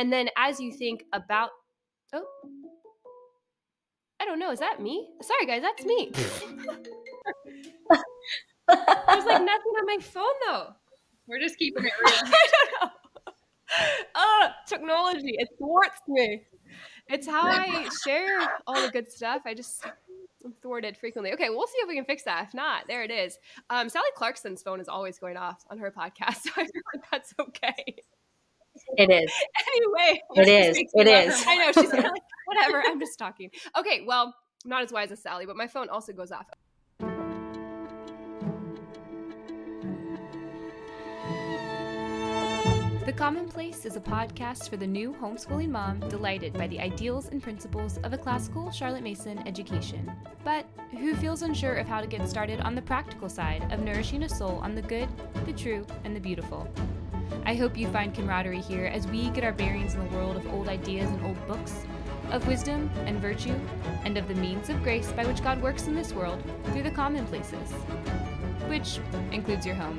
And then as you think about, oh, I don't know, is that me? Sorry, guys, that's me. There's like nothing on my phone though. We're just keeping it real. I don't know. Uh, technology, it thwarts me. It's how I share all the good stuff. I just I'm thwarted frequently. Okay, we'll see if we can fix that. If not, there it is. Um, Sally Clarkson's phone is always going off on her podcast, so I feel like that's okay. It is. Anyway, It is. It is. I know she's like, whatever. I'm just talking. Okay, well, I'm not as wise as Sally, but my phone also goes off. The Commonplace is a podcast for the new homeschooling mom delighted by the ideals and principles of a classical Charlotte Mason education, but who feels unsure of how to get started on the practical side of nourishing a soul on the good, the true, and the beautiful. I hope you find camaraderie here as we get our bearings in the world of old ideas and old books, of wisdom and virtue, and of the means of grace by which God works in this world through the commonplaces, which includes your home.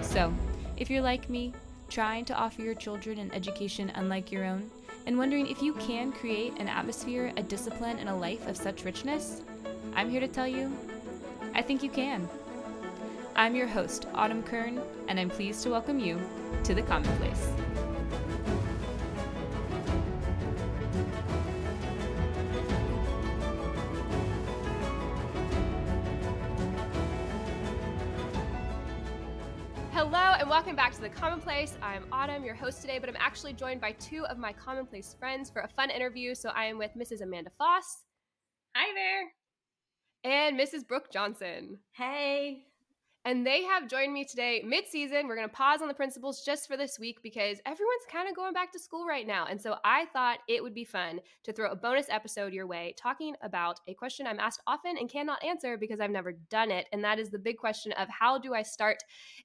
So, if you're like me, trying to offer your children an education unlike your own, and wondering if you can create an atmosphere, a discipline, and a life of such richness, I'm here to tell you I think you can. I'm your host, Autumn Kern, and I'm pleased to welcome you to the Commonplace. Welcome back to the Commonplace. I'm Autumn, your host today, but I'm actually joined by two of my Commonplace friends for a fun interview. So I am with Mrs. Amanda Faus Hi there. and Mrs. Brooke Johnson. Hey. And they have joined me today mid season. We're going to pause on the principles just for this week because everyone's kind of going back to school right now. And so I thought it would be fun to throw a bonus episode your way talking about a question I'm asked often and cannot answer because I've never done it. And that is the big question of how do I start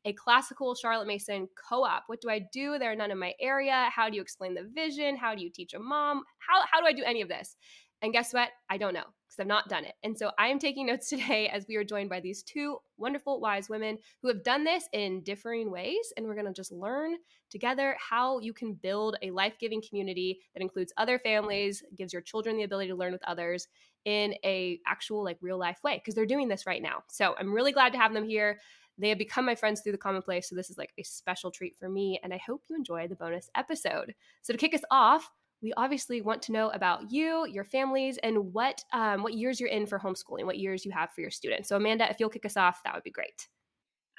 a classical Charlotte Mason co op? What do I do? There are none in my area. How do you explain the vision? How do you teach a mom? How, how do I do any of this? And guess what? I don't know because I've not done it. And so I am taking notes today as we are joined by these two wonderful, wise women who have done this in differing ways. And we're going to just learn together how you can build a life giving community that includes other families, gives your children the ability to learn with others in a actual like real life way because they're doing this right now. So I'm really glad to have them here. They have become my friends through the commonplace. So this is like a special treat for me. And I hope you enjoy the bonus episode. So to kick us off, we obviously want to know about you, your families, and what um, what years you're in for homeschooling, what years you have for your students. So, Amanda, if you'll kick us off, that would be great.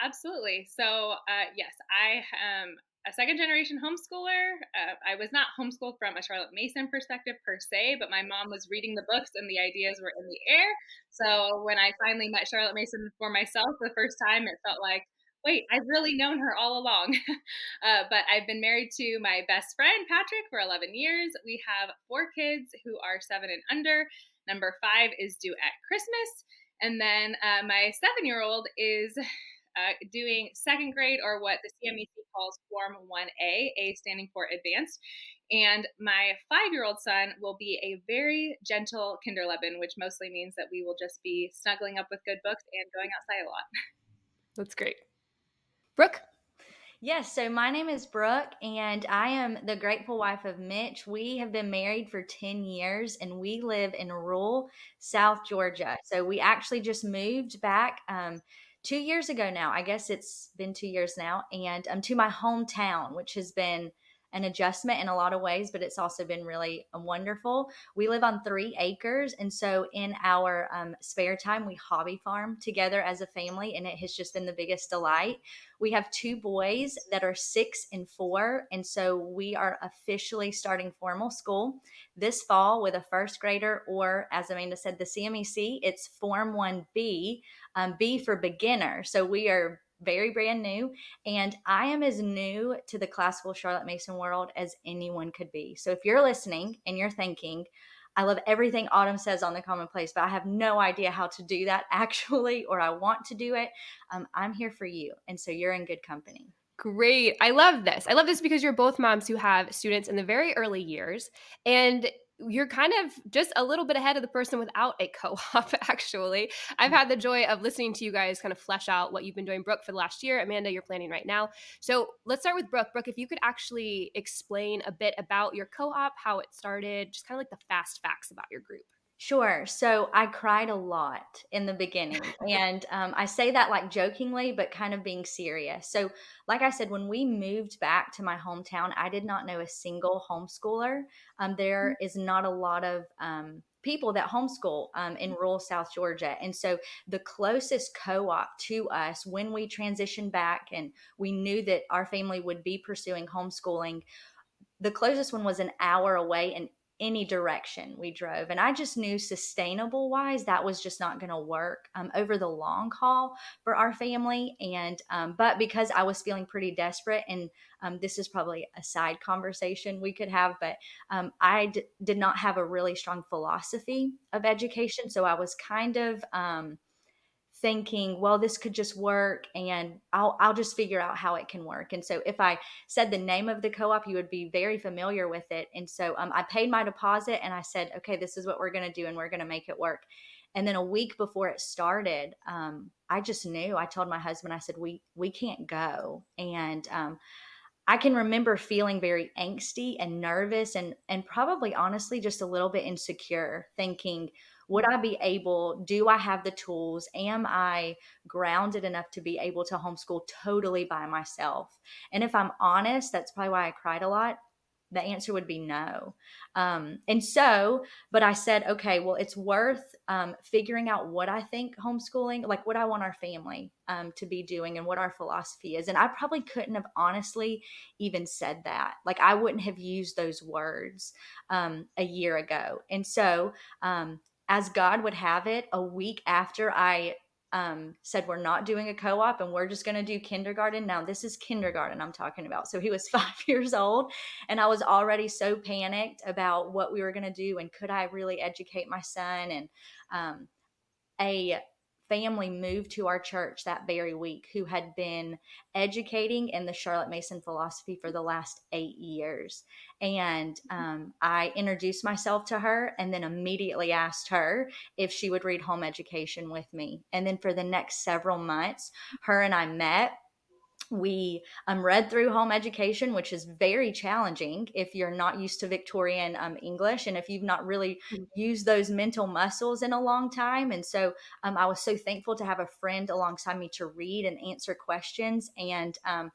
Absolutely. So, uh, yes, I am a second generation homeschooler. Uh, I was not homeschooled from a Charlotte Mason perspective per se, but my mom was reading the books and the ideas were in the air. So, when I finally met Charlotte Mason for myself the first time, it felt like, wait, I've really known her all along. uh, but I've been married to my best friend, Patrick, for 11 years. We have four kids who are seven and under. Number five is due at Christmas. And then uh, my seven year old is uh, doing second grade, or what the CMEC calls Form 1A, A standing for advanced. And my five year old son will be a very gentle kinderleben, which mostly means that we will just be snuggling up with good books and going outside a lot. That's great. Brooke? Yes, so my name is Brooke, and I am the grateful wife of Mitch. We have been married for 10 years, and we live in rural South Georgia. So we actually just moved back um, two years ago now. I guess it's been two years now, and um, to my hometown, which has been an adjustment in a lot of ways, but it's also been really um, wonderful. We live on three acres, and so in our um, spare time, we hobby farm together as a family, and it has just been the biggest delight. We have two boys that are six and four, and so we are officially starting formal school this fall with a first grader, or as Amanda said, the CMEC. It's Form 1B, um, B for beginner. So we are very brand new and i am as new to the classical charlotte mason world as anyone could be so if you're listening and you're thinking i love everything autumn says on the commonplace but i have no idea how to do that actually or i want to do it um, i'm here for you and so you're in good company Great. I love this. I love this because you're both moms who have students in the very early years. And you're kind of just a little bit ahead of the person without a co-op actually. I've mm. had the joy of listening to you guys kind of flesh out what you've been doing. Brooke for the last year amanda you're planning right now. So let's start with brooke. Brooke if you could actually explain a bit about your co-op how it started just kind of like the fast facts about your group Sure. So I cried a lot in the beginning. and um, I say that like jokingly, but kind of being serious. So, like I said, when we moved back to my hometown, I did not know a single homeschooler. Um, there mm. not a lot of um, people that homeschool um, in rural South Georgia. And so the closest co op to us when we transitioned back and we knew that our family would be pursuing homeschooling the closest one was an hour away and any direction we drove. And I just knew sustainable wise that was just not going to work um, over the long haul for our family. And, um, but because I was feeling pretty desperate, and um, this is probably a side conversation we could have, but um, I d- did not have a really strong philosophy of education. So I was kind of, um, thinking, well, this could just work and I'll I'll just figure out how it can work. And so if I said the name of the co-op, you would be very familiar with it. And so um, I paid my deposit and I said, okay, this is what we're going to do and we're going to make it work. And then a week before it started, um, I just knew. I told my husband, I said, we we can't go. And um, I can remember feeling very angsty and nervous and and probably honestly just a little bit insecure, thinking, would I be able, do I have the tools? Am I grounded enough to be able to homeschool totally by myself? And if I'm honest, that's probably why I cried a lot. The answer would be no. Um, and so, but I said, okay, well, it's worth um, figuring out what I think homeschooling, like what I want our family um, to be doing and what our philosophy is. And I probably couldn't have honestly even said that. Like I wouldn't have used those words um, a year ago. And so um, as God would have it, a week after I um, said, We're not doing a co op and we're just going to do kindergarten. Now, this is kindergarten I'm talking about. So he was five years old, and I was already so panicked about what we were going to do and could I really educate my son. And um, a family moved to our church that very week who had been educating in the Charlotte Mason philosophy for the last eight years. And mm-hmm. um, I introduced myself to her and then immediately asked her if she would read home education with me. And then for the next several months, her and I met we um, read through home education, which is very challenging if you're not used to Victorian um, English and if you've not really mm-hmm. used those mental muscles in a long time. And so um, I was so thankful to have a friend alongside me to read and answer questions. And um,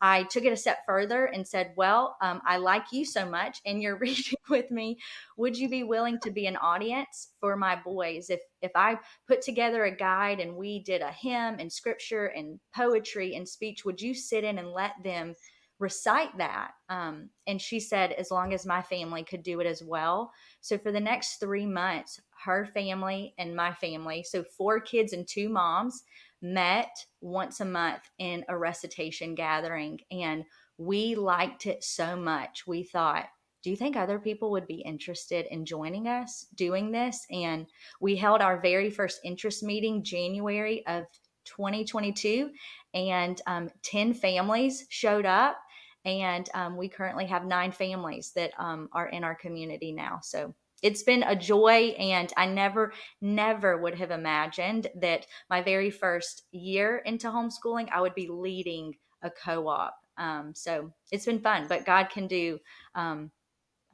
I took it a step further and said, Well, um, I like you so much and you're reading with me. Would you be willing to be an audience for my boys? If if I put together a guide and we did a hymn and scripture and poetry and speech, would you sit in and let them recite that? Um, and she said, As long as my family could do it as well. So for the next three months, her family and my family, so four kids and two moms, met once a month in a recitation gathering and we liked it so much. We thought, do you think other people would be interested in joining us doing this? And we held our very first interest meeting January of 2022, and um, 10 families showed up. And um, we currently have nine families that um, are in our community now. So it's been a joy and i never never would have imagined that my very first year into homeschooling i would be leading a co-op. Um, so it's been fun but god can do um,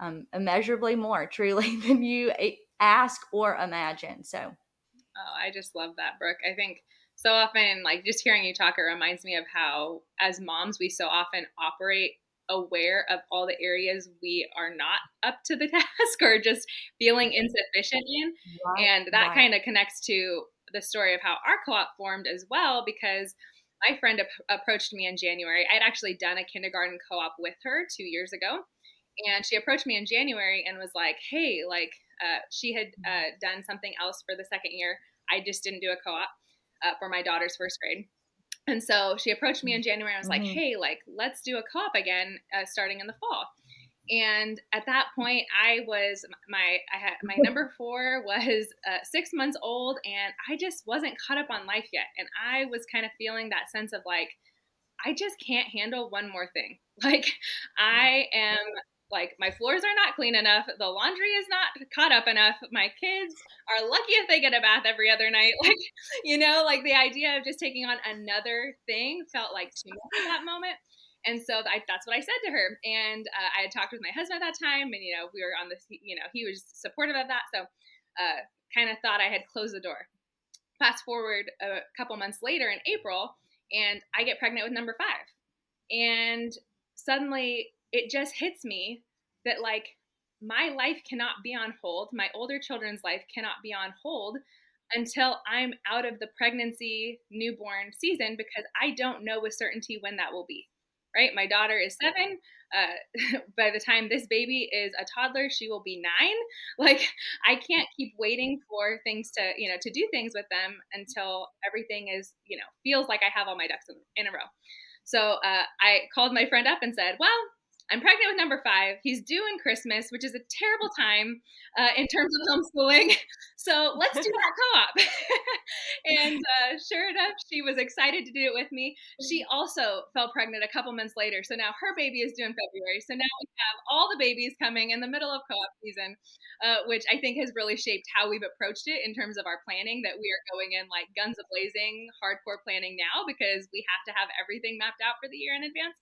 um, immeasurably more truly than you ask or imagine. So oh i just love that brooke. I think so often like just hearing you talk it reminds me of how as moms we so often operate aware of all the areas we are not up to the task or just feeling insufficient in. Right, and that right. kind of connects to the story of how our co op formed as well, because my friend ap- approached me in January. I'd actually done a kindergarten co op with her two years ago. And she approached me in January and was like, hey, like, uh, she had mm-hmm. uh, done something else for the second year. I just didn't do a co op uh, for my daughter's first grade. And so she approached me in mm. January. I was mm-hmm. like, hey, like, let's do a co op again uh, starting in the fall. And at that point, I was my I had my number four was uh, six months old, and I just wasn't caught up on life yet. And I was kind of feeling that sense of like, I just can't handle one more thing. Like, I am like my floors are not clean enough the laundry is not caught up enough my kids are lucky if they get a bath every other night like you know like the idea of just taking on another thing felt like too much at that moment and so I, that's what I said to her. And uh, I had talked with my husband at that time, and you know we were on this. You know he was supportive of that, so uh, kind of thought I had closed the door. Fast forward a couple months later in April, and I get pregnant with number five, and suddenly it just hits me that like my life cannot be on hold. My older children's life cannot be on hold until I'm out of the pregnancy newborn season because I don't know with certainty when that will be right? My daughter is seven. Uh, by the time this baby is a toddler, she will be nine. Like I can't keep waiting for things to, you know, to do things with them until everything is, you know, feels like I have all my ducks in, in a row. So uh, I called my friend up and said, well, I'm pregnant with number five. He's due in Christmas, which is a terrible time uh, in terms of homeschooling. So let's do that co op. and uh, sure enough, she was excited to do it with me. She also fell pregnant a couple months later. So now her baby is due in February. So now we have all the babies coming in the middle of co op season, uh, which I think has really shaped how we've approached it in terms of our planning. That we are going in like guns a blazing, hardcore planning now because we have to have everything mapped out for the year in advance.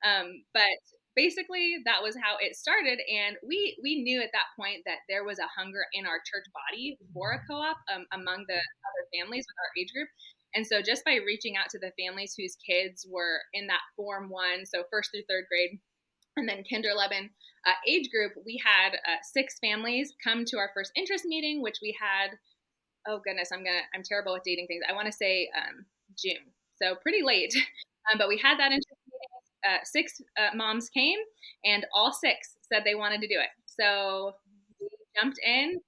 Um, but basically that was how it started and we we knew at that point that there was a hunger in our church body for a co-op um, among the other families with our age group and so just by reaching out to the families whose kids were in that form one so first through third grade and then kindergarten uh, age group we had uh, six families come to our first interest meeting which we had oh goodness i'm gonna i'm terrible with dating things i want to say um, june so pretty late um, but we had that interest uh, six uh, moms came, and all six said they wanted to do it. So we jumped in.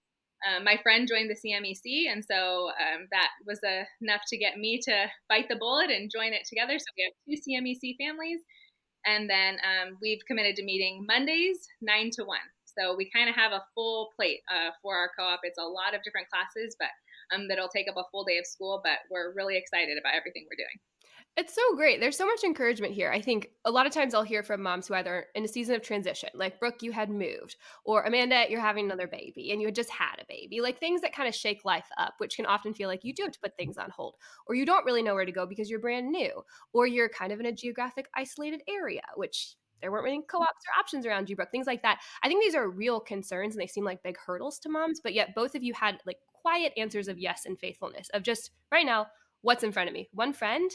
Uh, my friend joined the CMEC, and so um, that was enough to get me to bite the bullet and join it together. So we have two CMEC families, and then um, we've committed to meeting Mondays nine to one. So we kind of have a full plate uh, for our co-op. It's a lot of different classes, but um, that'll take up a full day of school. But we're really excited about everything we're doing. It's so great. There's so much encouragement here. I think a lot of times I'll hear from moms who either in a season of transition, like Brooke, you had moved, or Amanda, you're having another baby and you had just had a baby, like things that kind of shake life up, which can often feel like you do have to put things on hold, or you don't really know where to go because you're brand new, or you're kind of in a geographic isolated area, which there weren't many co-ops mm. or options around you, Brooke, things like that. I think these are real concerns and they seem like big hurdles to moms, but yet both of you had like quiet answers of yes and faithfulness of just right now, what's in front of me? One friend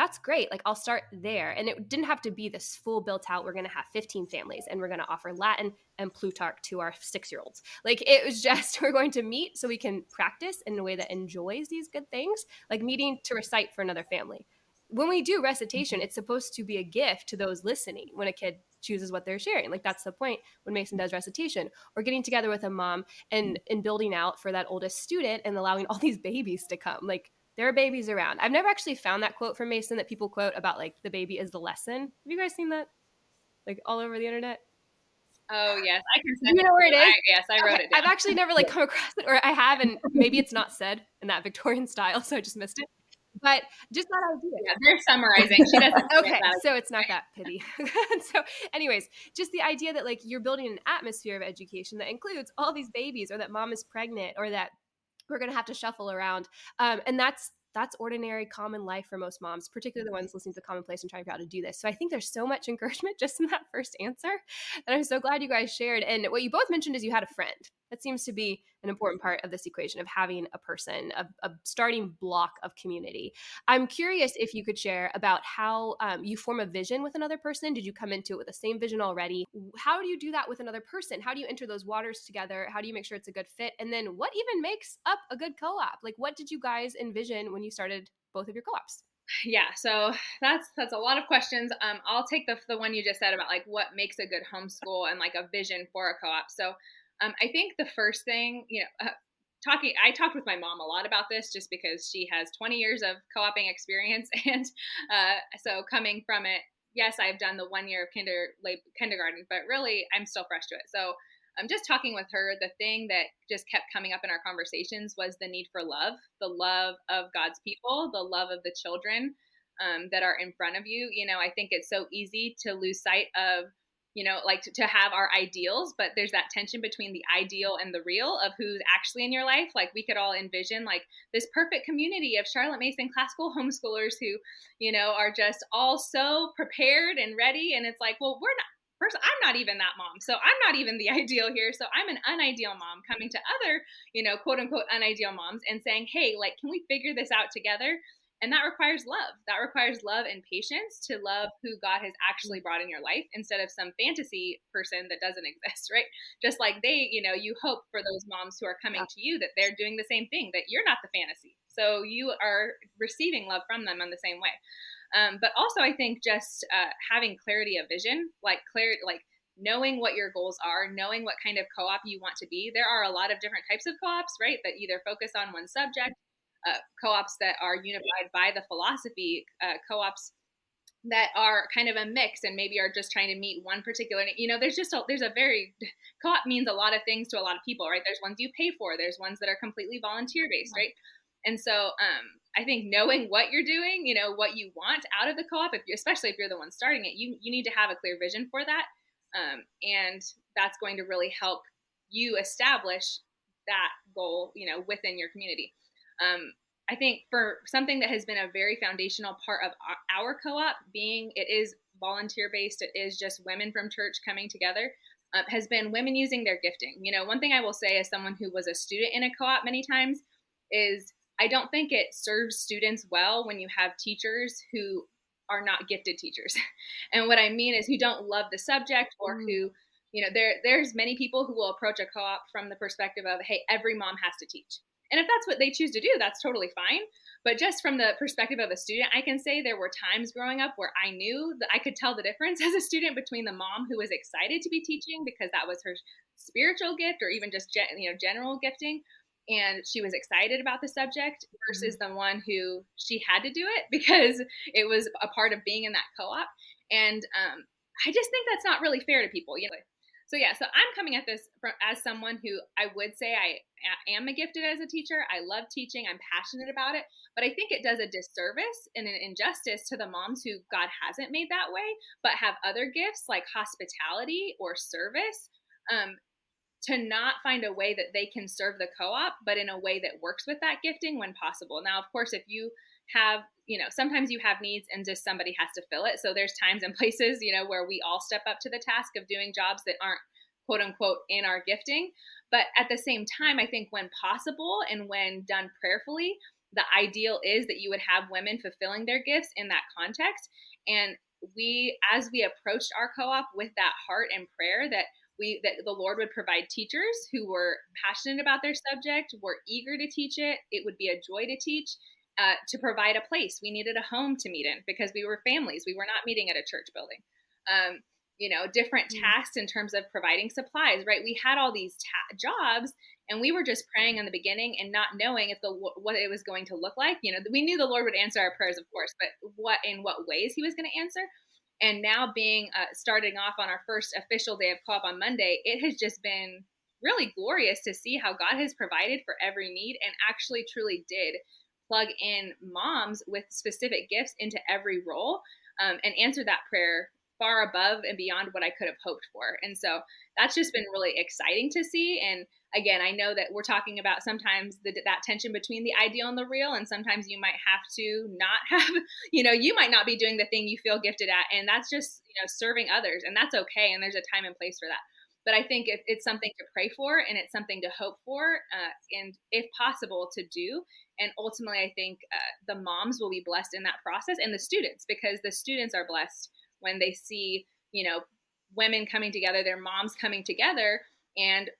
that's great. Like I'll start there. And it didn't have to be this full built out, we're going to have 15 families and we're going to offer Latin and Plutarch to our six year olds. Like it was just, we're going to meet so we can practice in a way that enjoys these good things, like meeting to recite for another family. When we do recitation, mm-hmm. it's supposed to be a gift to those listening when a kid chooses what they're sharing. Like that's the point when Mason does recitation or getting together with a mom and mm-hmm. and building out for that oldest student and allowing all these babies to come. Like there are babies around. I've never actually found that quote from Mason that people quote about like the baby is the lesson. Have you guys seen that? Like all over the internet? Oh yes, I can. Send you know where it is? I, yes, I wrote okay. it. Down. I've actually never like come across it, or I have, and maybe it's not said in that Victorian style, so I just missed it. But just that idea. Yeah, they're summarizing. She doesn't. okay, so it's not that pity. so, anyways, just the idea that like you're building an atmosphere of education that includes all these babies, or that mom is pregnant, or that we're going to have to shuffle around. Um, and that's that's ordinary common life for most moms particularly the ones listening to the commonplace and trying to figure out how to do this. So i think there's so much encouragement just in that first answer and i'm so glad you guys shared. And what you both mentioned is you had a friend that seems to be an important part of this equation of having a person, a, a starting block of community. I'm curious if you could share about how um, you form a vision with another person. Did you come into it with the same vision already? How do you do that with another person? How do you enter those waters together? How do you make sure it's a good fit? And then what even makes up a good co op? Like, what did you guys envision when you started both of your co ops? yeah so that's that's a lot of questions um, i'll take the, the one you just said about like what makes a good homeschool and like a vision for a co-op so um, I think the first thing, you know, uh, talking, I talked with my mom a lot about this just because she has 20 years of co-oping experience, and uh, so coming from it, yes, I've done the one year of kinder, late, kindergarten, but really, I'm still fresh to it. So I'm just talking with her. The thing that just kept coming up in our conversations was the need for love, the love of God's people, the love of the children um, that are in front of you. You know, I think it's so easy to lose sight of you know, like to, to, have our ideals, but there's that tension between the ideal and the real of who's actually in your life. Like we could all envision like this perfect community of Charlotte Mason classical homeschoolers who, you know, are just all so prepared and ready. And it's like, well, we're not. First, I'm not even that mom, so I'm not even the ideal here. So I'm an unideal mom coming to other, you know, quote unquote unideal moms and saying, hey, like, can we figure this out together? And that requires love. That requires love and patience to love who god has actually brought in your life instead of some fantasy person that doesn't exist right? Just like they you know you hope for those moms who are coming to you that they're doing the same thing that you're not the fantasy. So you are receiving love from them in the same way. Um, but also i think just uh, having clarity of vision like clarity like knowing what your goals are, knowing what kind of co op you want to be. There are a lot of different types of co ops, right, that either focus on one subject uh, co-ops that are unified by the philosophy, uh, co-ops that are kind of a mix and maybe are just trying to meet one particular you know there's just a, there's a very co-op means a lot of things to a lot of people right? There's ones you pay for there's ones that are completely volunteer based right? And so um, i think knowing what you're doing you know what you want out of the co-op if you especially if you're the one starting it you you need to have a clear vision for that um, and that's going to really help you establish that goal you know within your community um, I think for something that has been a very foundational part of our co-op, being it is volunteer based, it is just women from church coming together, uh, has been women using their gifting. You know, one thing I will say as someone who was a student in a co-op many times is I don't think it serves students well when you have teachers who are not gifted teachers. and what I mean is who don't love the subject or mm. who you know there there's many people who will approach a co-op from the perspective of hey every mom has to teach and if that's what they choose to do, that's totally fine. But just from the perspective of a student, I can say there were times growing up where I knew that I could tell the difference as a student between the mom who was excited to be teaching because that was her spiritual gift or even just you know general gifting and she was excited about the subject versus mm-hmm. the one who she had to do it because it was a part of being in that co-op and um, i just think that's not really fair to people you know so yeah so i'm coming at this from, as someone who i would say i am a gifted as a teacher. I love teaching. I'm passionate about it. But i think it does a disservice and an injustice to the moms who god hasn't made that way but have other gifts like hospitality or service um, to not find a way that they can serve the co-op but in a way that works with that gifting when possible. Now of course if you have you know sometimes you have needs and just somebody has to fill it. So there's times and places you know where we all step up to the task of doing jobs that aren't quote unquote in our gifting. But at the same time i think when possible and when done prayerfully the ideal is that you would have women fulfilling their gifts in that context. And we as we approached our co-op with that heart and prayer that we that the lord would provide teachers who were passionate about their subject were eager to teach it it would be a joy to teach uh, to provide a place. We needed a home to meet in because we were families. We were not meeting at a church building. Um, you know, different mm. tasks in terms of providing supplies, right? We had all these ta- jobs and we were just praying in the beginning and not knowing if the what it was going to look like. You know, we knew the Lord would answer our prayers, of course, but what in what ways He was going to answer. And now, being uh, starting off on our first official day of co-op on Monday, it has just been really glorious to see how God has provided for every need and actually truly did plug in moms with specific gifts into every role um, and answer that prayer far above and beyond what I could have hoped for. And so that's just been really exciting to see. And again, I know that we're talking about sometimes the, that tension between the ideal and the real, and sometimes you might have to not have, you know, you might not be doing the thing you feel gifted at, and that's just you know serving others, and that's okay. And there's a time and place for that. But I think it, it's something to pray for, and it's something to hope for, uh, and if possible, to do and ultimately i think uh, the moms will be blessed in that process and the students because the students are blessed when they see you know women coming together their moms coming together and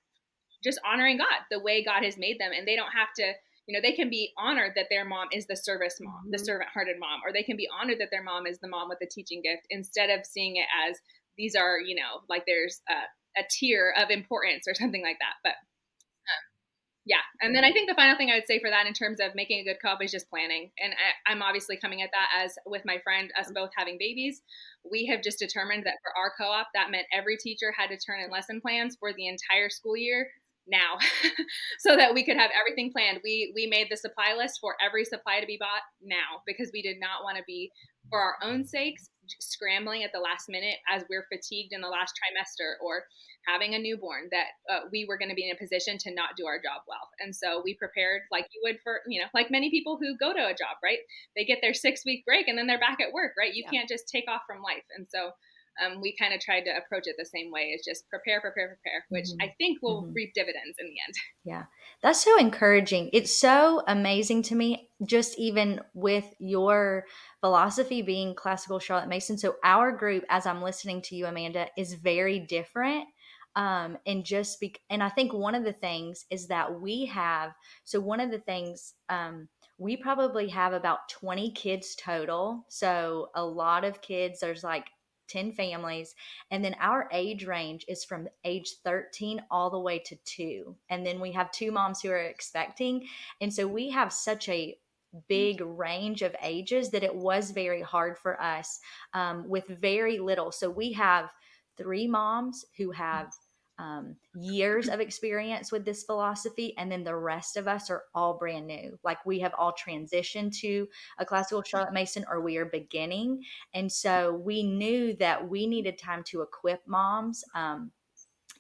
just honoring god the way god has made them and they don't have to you know they can be honored that their mom is the service mom mm-hmm. the servant hearted mom or they can be honored that their mom is the mom with the teaching gift instead of seeing it as these are you know like there's a, a tier of importance or something like that but yeah and then i think the final thing i would say for that in terms of making a good co-op is just planning and I, am obviously coming at that as with my friend us mm-hmm. both having babies. We have just determined that for our co-op that meant every teacher had to turn in lesson plans for the entire school year now so that we could have everything planned. We we made the supply list for every supply to be bought now because we did not want to be for our own sakes scrambling at the last minute as we're fatigued in the last trimester or having a newborn that uh, we were going to be in a position to not do our job well. And so we prepared like you would for, you know, like many people who go to a job, right? They get their six week break and then they're back at work, right? You yeah. can't just take off from life. And so um, we kind of tried to approach it the same way is just prepare, prepare, prepare, which mm-hmm. I think will mm-hmm. reap dividends in the end. Yeah. That's so encouraging. It's so amazing to me, just even with your philosophy being classical Charlotte Mason. So, our group, as I'm listening to you, Amanda, is very different um and just speak and i think one of the things is that we have so one of the things um we probably have about 20 kids total so a lot of kids there's like 10 families. And then our age range is from age 13 all the way to two. And then we have two moms who are expecting. And so we have such a big range of ages that it was very hard for us um, with very little. So we have three moms who have um, years of experience with this philosophy, and then the rest of us are all brand new. Like we have all transitioned to a classical Charlotte Mason, or we are beginning. And so we knew that we needed time to equip moms. Um,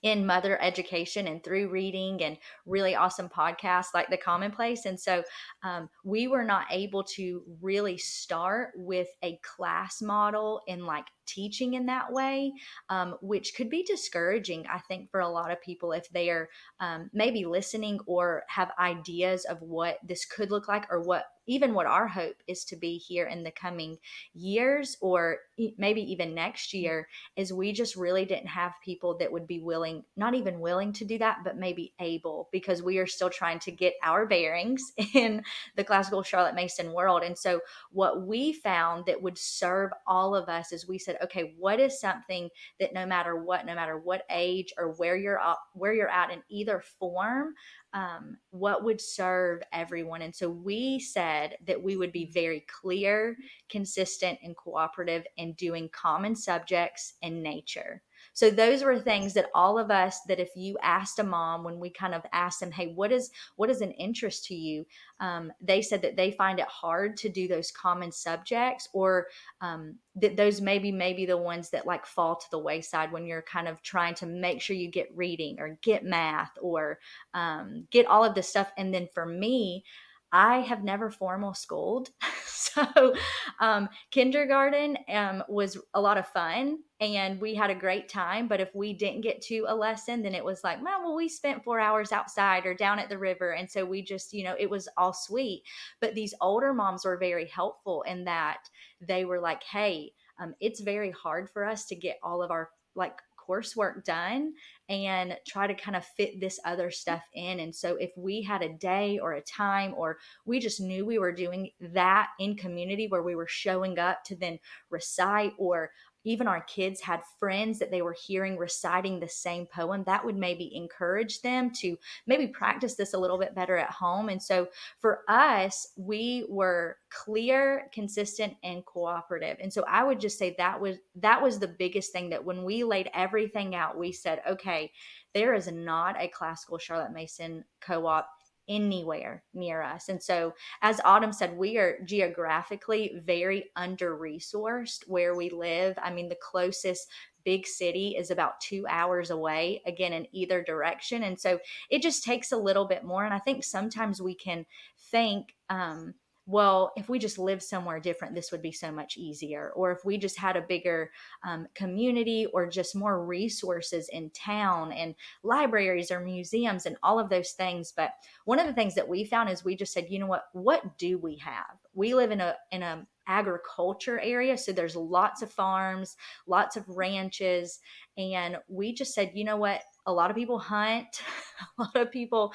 in mother education and through reading and really awesome podcasts like the commonplace. And so um, we were not able to really start with a class model in like teaching in that way, um, which could be discouraging, I think, for a lot of people if they are um, maybe listening or have ideas of what this could look like or what even what our hope is to be here in the coming years or maybe even next mm. year is we just really didn't have people that would be willing not even willing to do that but maybe able because we are still trying to get our bearings in the classical charlotte mason world. And so what we found that would serve all of us is we said okay, what is something that no matter what, no matter what age or where you're at, where you're at in either form, um, what would serve everyone. And so we said that we would be very clear, consistent, and cooperative in doing common subjects in nature. So those were things that all of us that if you asked a mom when we kind of asked them, hey, what is what is an interest to you? Um, they said that they find it hard to do those common subjects, or um, that those maybe maybe the ones that like fall to the wayside when you're kind of trying to make sure you get reading or get math or um, get all of this stuff. And then for me, I have never formal schooled. so um, kindergarten um, was a lot of fun and we had a great time. But if we didn't get to a lesson, then it was like, well, well, we spent four hours outside or down at the river. And so we just, you know, it was all sweet. But these older moms were very helpful in that they were like, hey, um, it's very hard for us to get all of our like coursework done and try to kind of fit this other stuff in. And so if we had a day or a time or we just knew we were doing that in community where we were showing up to then recite or even our kids had friends that they were hearing reciting the same poem, that would maybe encourage them to maybe practice this a little bit better at home. And so for us, we were clear, consistent, and cooperative. And so I would just say that was that was the biggest thing that when we laid everything out, we said, okay, there is not a classical Charlotte Mason co-op anywhere near us. And so, as Autumn said, we are geographically very under resourced where we live. I mean, the closest big city is about two hours away, again, in either direction. And so, it just takes a little bit more. And I think sometimes we can think, um, well, if we just lived somewhere different, this would be so much easier. Or if we just had a bigger um, community or just more resources in town and libraries or museums and all of those things. But one of the things that we found is we just said, you know what, what do we have? We live in a in a agriculture area. So there's lots of farms, lots of ranches. And we just said, you know what? A lot of people hunt, a lot of people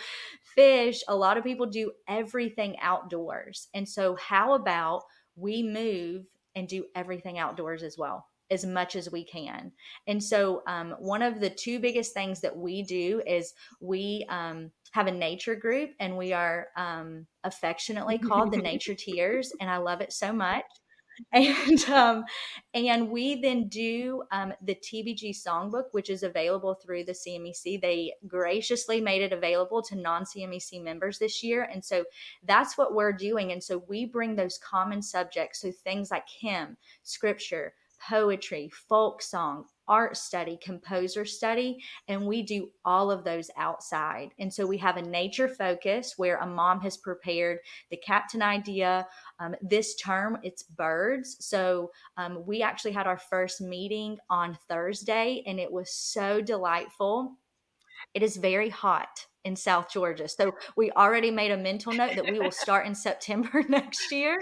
fish, a lot of people do everything outdoors. And so, how about we move and do everything outdoors as well? as much as we can. And so, um, one of the two biggest things that we do is we um, have a nature group, and we are um, affectionately called the Nature Tears, and I love it so much. and um, and we then do um, the TBG songbook, which is available through the CMEC. They graciously made it available to non CMEC members this year, and so that's what we're doing. And so we bring those common subjects, so things like hymn, scripture, poetry, folk song, art study, composer study, and we do all of those outside. And so we have a nature focus where a mom has prepared the captain idea. Um, this term, it's birds. So um, we actually had our first meeting on Thursday, and it was so delightful. It is very hot in South Georgia. So we already made a mental note that we will start in September next year.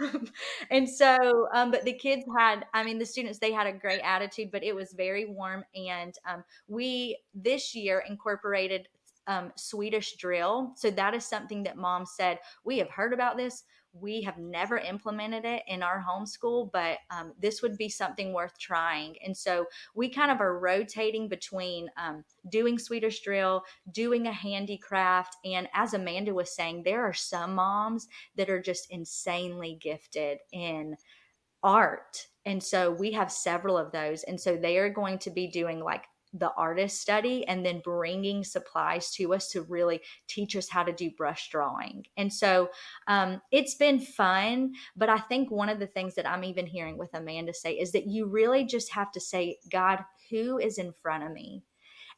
Um, and so, um, but the kids had, I mean, the students, they had a great attitude, but it was very warm. And um, we this year incorporated um, Swedish drill. So that is something that mom said, we have heard about this we have never implemented it in our homeschool, but um, this would be something worth trying. And so we kind of are rotating between um, doing Swedish drill, doing a handicraft. And as Amanda was saying, there are some moms that are just insanely gifted in art. And so we have several of those. And so they are going to be doing like the artist study and then bringing supplies to us to really teach us how to do brush drawing. And so um, it's been fun. But I think one of the things that I'm even hearing with Amanda say is that you really just have to say, God, who is in front of me?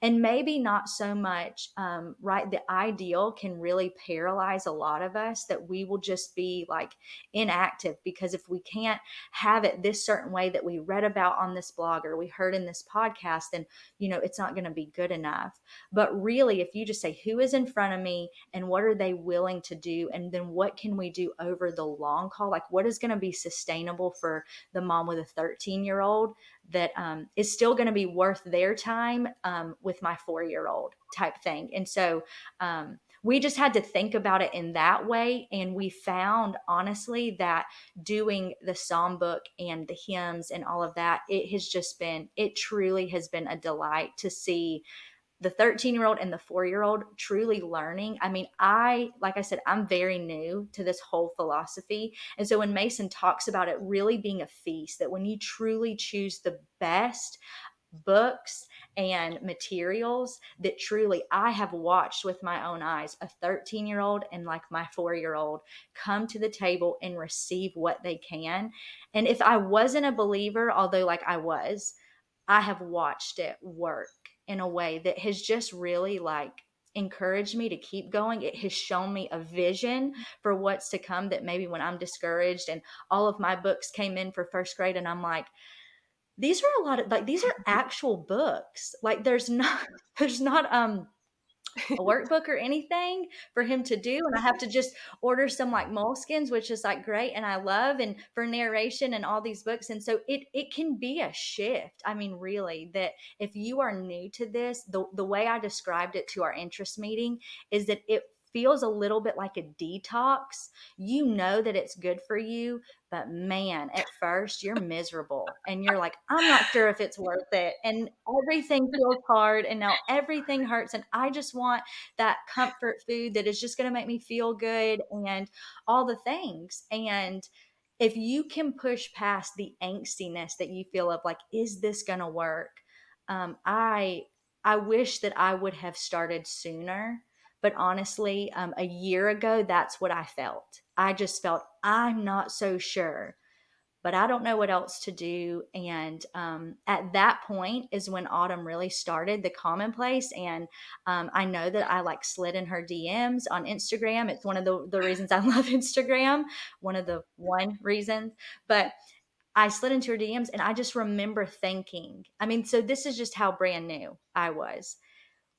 And maybe not so much um, right the ideal can really paralyze a lot of us that we will just be like inactive. Because if we can't have it this certain way that we read about on this blog or we heard in this podcast then you know it's not going to be good enough. But really if you just say who is in front of me and what are they willing to do? And then what can we do over the long haul? Like what is going to be sustainable for the mom with a 13 year old that um, is still going to be worth their time um, with my four year old type thing. And so um, we just had to think about it in that way. And we found, honestly, that doing the psalm book and the hymns and all of that, it has just been, it truly has been a delight to see the 13 year old and the four year old truly learning. I mean, I, like I said, I'm very new to this whole philosophy. And so when Mason talks about it really being a feast, that when you truly choose the best books and materials that truly I have watched with my own eyes a 13 year old and like my four year old come to the table and receive what they can. And if I wasn't a believer, although like I was, I have watched it work in a way that has just really like encouraged me to keep going. It has shown me a vision for what's to come that maybe when I'm discouraged and all of my books came in for first grade and I'm like, these are a lot of like these are actual books. Like there's not there's not um a workbook or anything for him to do. And I have to just order some like moleskins, which is like great and I love and for narration and all these books. And so it it can be a shift. I mean, really, that if you are new to this, the the way I described it to our interest meeting is that it feels a little bit like a detox. You know that it's good for you, but man, at first you're miserable and you're like, I'm not sure if it's worth it. And everything feels hard and now everything hurts. And I just want that comfort food that is just going to make me feel good and all the things. And if you can push past the angstiness that you feel of like, is this going to work? Um, I I wish that I would have started sooner but honestly, um, a year ago, that's what I felt. I just felt, I'm not so sure, but I don't know what else to do. And um, at that point is when Autumn really started the commonplace. And um, I know that I like slid in her DMs on Instagram. It's one of the, the reasons I love Instagram, one of the one reasons. But I slid into her DMs and I just remember thinking, I mean, so this is just how brand new I was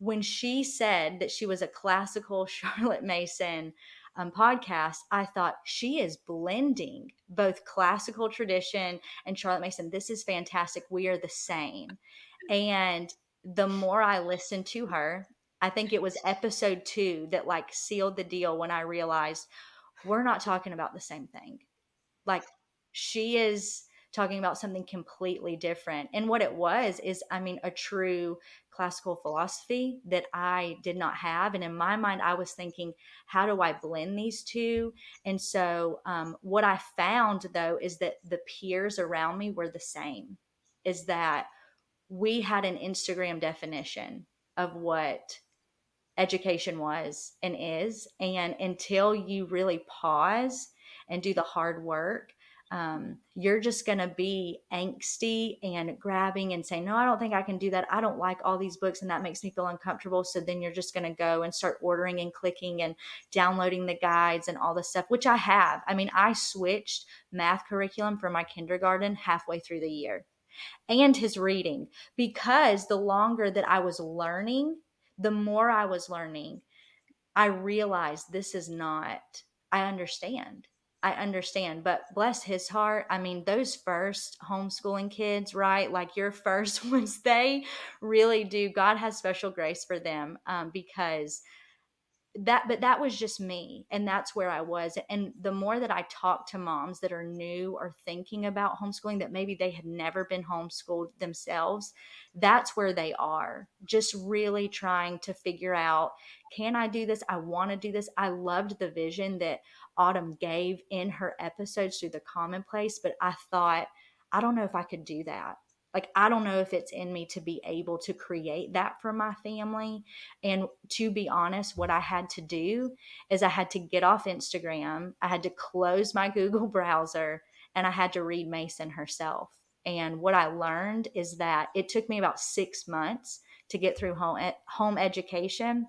when she said that she was a classical Charlotte Mason um, podcast, I thought she is blending both classical tradition and Charlotte Mason. This is fantastic. We are the same. And the more I listened to her, I think it was episode two that like sealed the deal when I realized we're not talking about the same thing. Like she is talking about something completely different. And what it was is, I mean, a true classical philosophy that I did not have. And in my mind, I was thinking, how do I blend these two? And so, um, what I found though is that the peers around me were the same, is that we had an Instagram definition of what education was and is. And until you really pause and do the hard work, um, you're just going to be angsty and grabbing and saying, No, I don't think I can do that. I don't like all these books and that makes me feel uncomfortable. So then you're just going to go and start ordering and clicking and downloading the guides and all this stuff, which I have. I mean, I switched math curriculum for my kindergarten halfway through the year and his reading because the longer that I was learning, the more I was learning, I realized this is not, I understand I understand, but bless his heart. I mean, those first homeschooling kids, right? Like your first ones, they really do. God has special grace for them um, because that but that was just me and that's where i was and the more that i talk to moms that are new or thinking about homeschooling that maybe they had never been homeschooled themselves that's where they are just really trying to figure out can i do this i want to do this i loved the vision that autumn gave in her episodes through the commonplace but i thought i don't know if i could do that. Like i don't know if it's in me to be able to create that for my family. And to be honest what i had to do is i had to get off instagram i had to close my google browser and i had to read mason herself. And what i learned is that it took me about six months to get through home, home education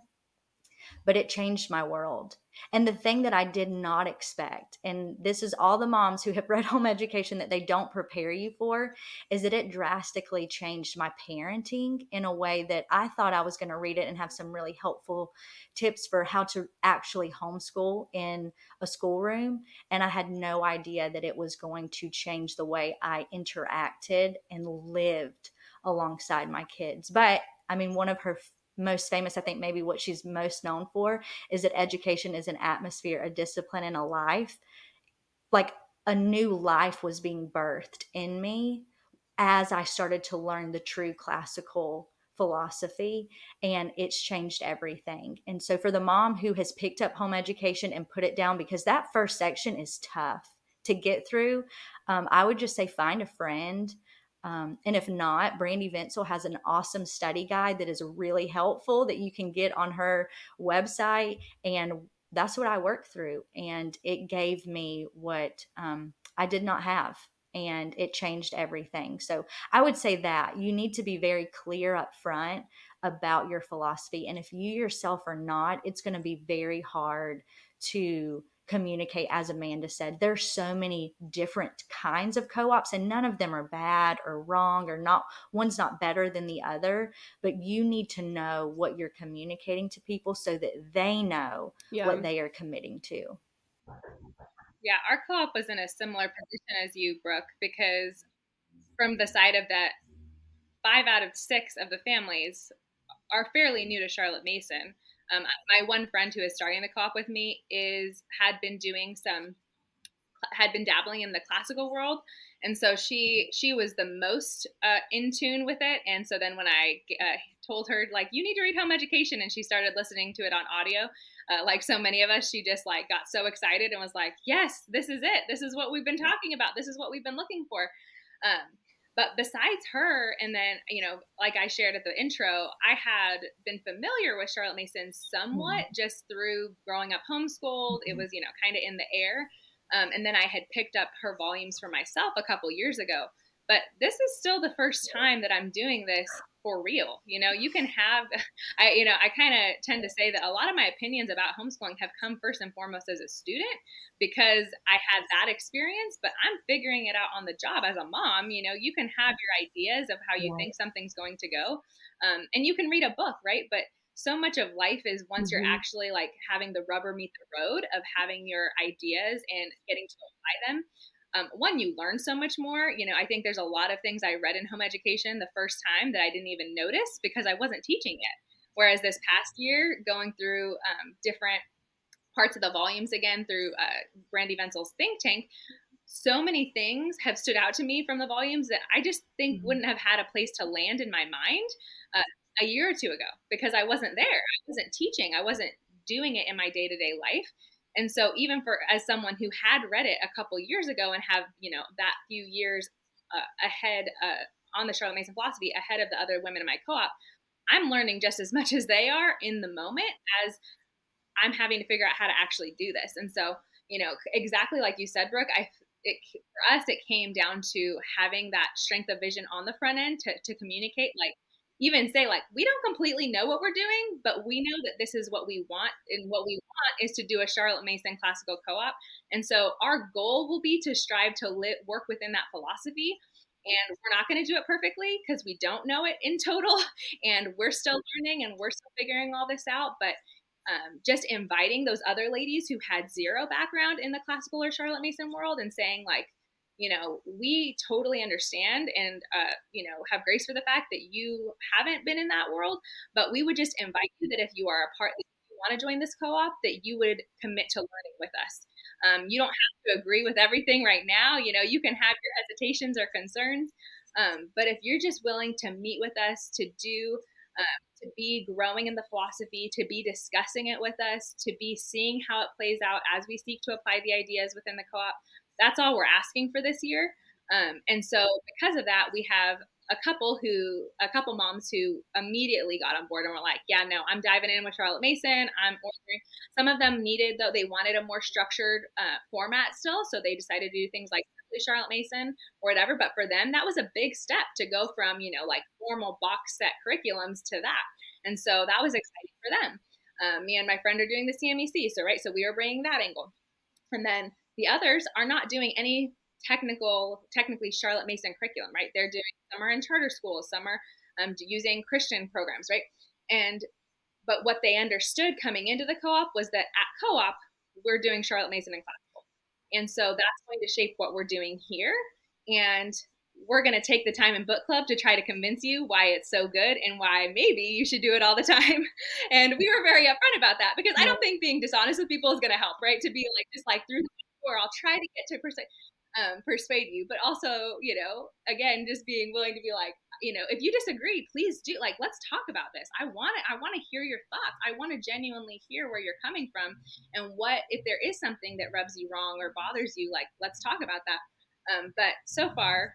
but it changed my world. And the thing that I did not expect, and this is all the moms who have read home education that they don't prepare you for, is that it drastically changed my parenting in a way that I thought I was going to read it and have some really helpful tips for how to actually homeschool in a schoolroom. And I had no idea that it was going to change the way I interacted and lived alongside my kids. But I mean, one of her most famous, I think maybe what she's most known for is that education is an atmosphere, a discipline, and a life. Like a new life was being birthed in me as I started to learn the true classical philosophy and it's changed everything. And so for the mom who has picked up home education and put it down because that first section is tough to get through, um, I would just say find a friend um, and if not, Brandy Vencel has an awesome study guide that is really helpful that you can get on her website. And that's what I worked through. And it gave me what um, I did not have. And it changed everything. So I would say that you need to be very clear up front about your philosophy. And if you yourself are not, it's going to be very hard to communicate as amanda said there's so many different kinds of co-ops and none of them are bad or wrong or not one's not better than the other but you need to know what you're communicating to people so that they know yeah. what they are committing to yeah our co-op was in a similar position as you brooke because from the side of that five out of six of the families are fairly new to charlotte mason um, my one friend who is starting the co-op with me is had been doing some had been dabbling in the classical world. And so she she was the most uh, in tune with it. And so then when i uh, told her like you need to read home education and she started listening to it on audio uh, like so many of us she just like got so excited and was like yes this is it. This is what we've been talking about. This is what we've been looking for. Um, but besides her, and then, you know, like I shared at the intro, I had been familiar with Charlotte Mason somewhat mm-hmm. just through growing up homeschooled. Mm-hmm. It was, you know, kind of in the air. Um, and then I had picked up her volumes for myself a couple years ago. But this is still the first time that I'm doing this for real. You know, you can have, I, you know, I kind of tend to say that a lot of my opinions about homeschooling have come first and foremost as a student because I had that experience, but I'm figuring it out on the job as a mom. You know, you can have your ideas of how you think something's going to go, um, and you can read a book, right? But so much of life is once mm-hmm. you're actually like having the rubber meet the road of having your ideas and getting to apply them um, one, you learn so much more. You know, I think there's a lot of things I read in home education the first time that I didn't even notice because I wasn't teaching it. Whereas this past year, going through um, different parts of the volumes again through uh, Brandy Vencel's think tank, so many things have stood out to me from the volumes that I just think mm-hmm. wouldn't have had a place to land in my mind uh, a year or two ago because I wasn't there. I wasn't teaching. I wasn't doing it in my day to day life. And so even for as someone who had read it a couple years ago and have, you know, that few years uh, ahead uh, on the Charlotte Mason philosophy ahead of the other women in my co-op, I'm learning just as much as they are in the moment as I'm having to figure out how to actually do this. And so, you know, exactly like you said, Brooke, I it for us it came down to having that strength of vision on the front end to, to communicate like even say like we don't completely know what we're doing but we know that this is what we want and what we want is to do a charlotte mason classical co-op. And so our goal will be to strive to work within that philosophy and we're not going to do it perfectly because we don't know it in total and we're still learning and we're still figuring all this out but um, just inviting those other ladies who had zero background in the classical or charlotte mason world and saying like you know we totally understand and uh, you know have grace for the fact that you haven't been in that world but we would just invite you that if you are a part if you want to join this co-op that you would commit to learning with us um, you don't have to agree with everything right now. You know, you can have your hesitations or concerns, um, but if you're just willing to meet with us to do, uh, to be growing in the philosophy, to be discussing it with us, to be seeing how it plays out as we seek to apply the ideas within the co-op, that's all we're asking for this year. Um, and so, because of that, we have a couple who a couple moms who immediately got on board and were like yeah no i'm diving in with charlotte mason. I'm ordering. Some of them needed though they wanted a more structured uh, format still so they decided to do things like charlotte mason or whatever. But for them that was a big step to go from you know like formal box set curriculums to that. And so that was exciting for them. Um, me and my friend are doing the cmec so right so we were bringing that angle. And then the others are not doing any technical, technically Charlotte Mason curriculum, right? They're doing some are in charter schools, some are um, using Christian programs, right? And but what they understood coming into the co-op was that at co-op we're doing Charlotte Mason and classical, and so that's going to shape what we're doing here. And we're going to take the time in book club to try to convince you why it's so good and why maybe you should do it all the time. And we were very upfront about that because I don't think being dishonest with people is going to help, right? To be like just like through door, I'll try to get to percent um, persuade you, but also, you know, again, just being willing to be like, you know, if you disagree, please do like let's talk about this. I want to I want to hear your thoughts. I want to genuinely hear where you're coming from and what if there is something that rubs you wrong or bothers you, like let's talk about that. Um, but so far,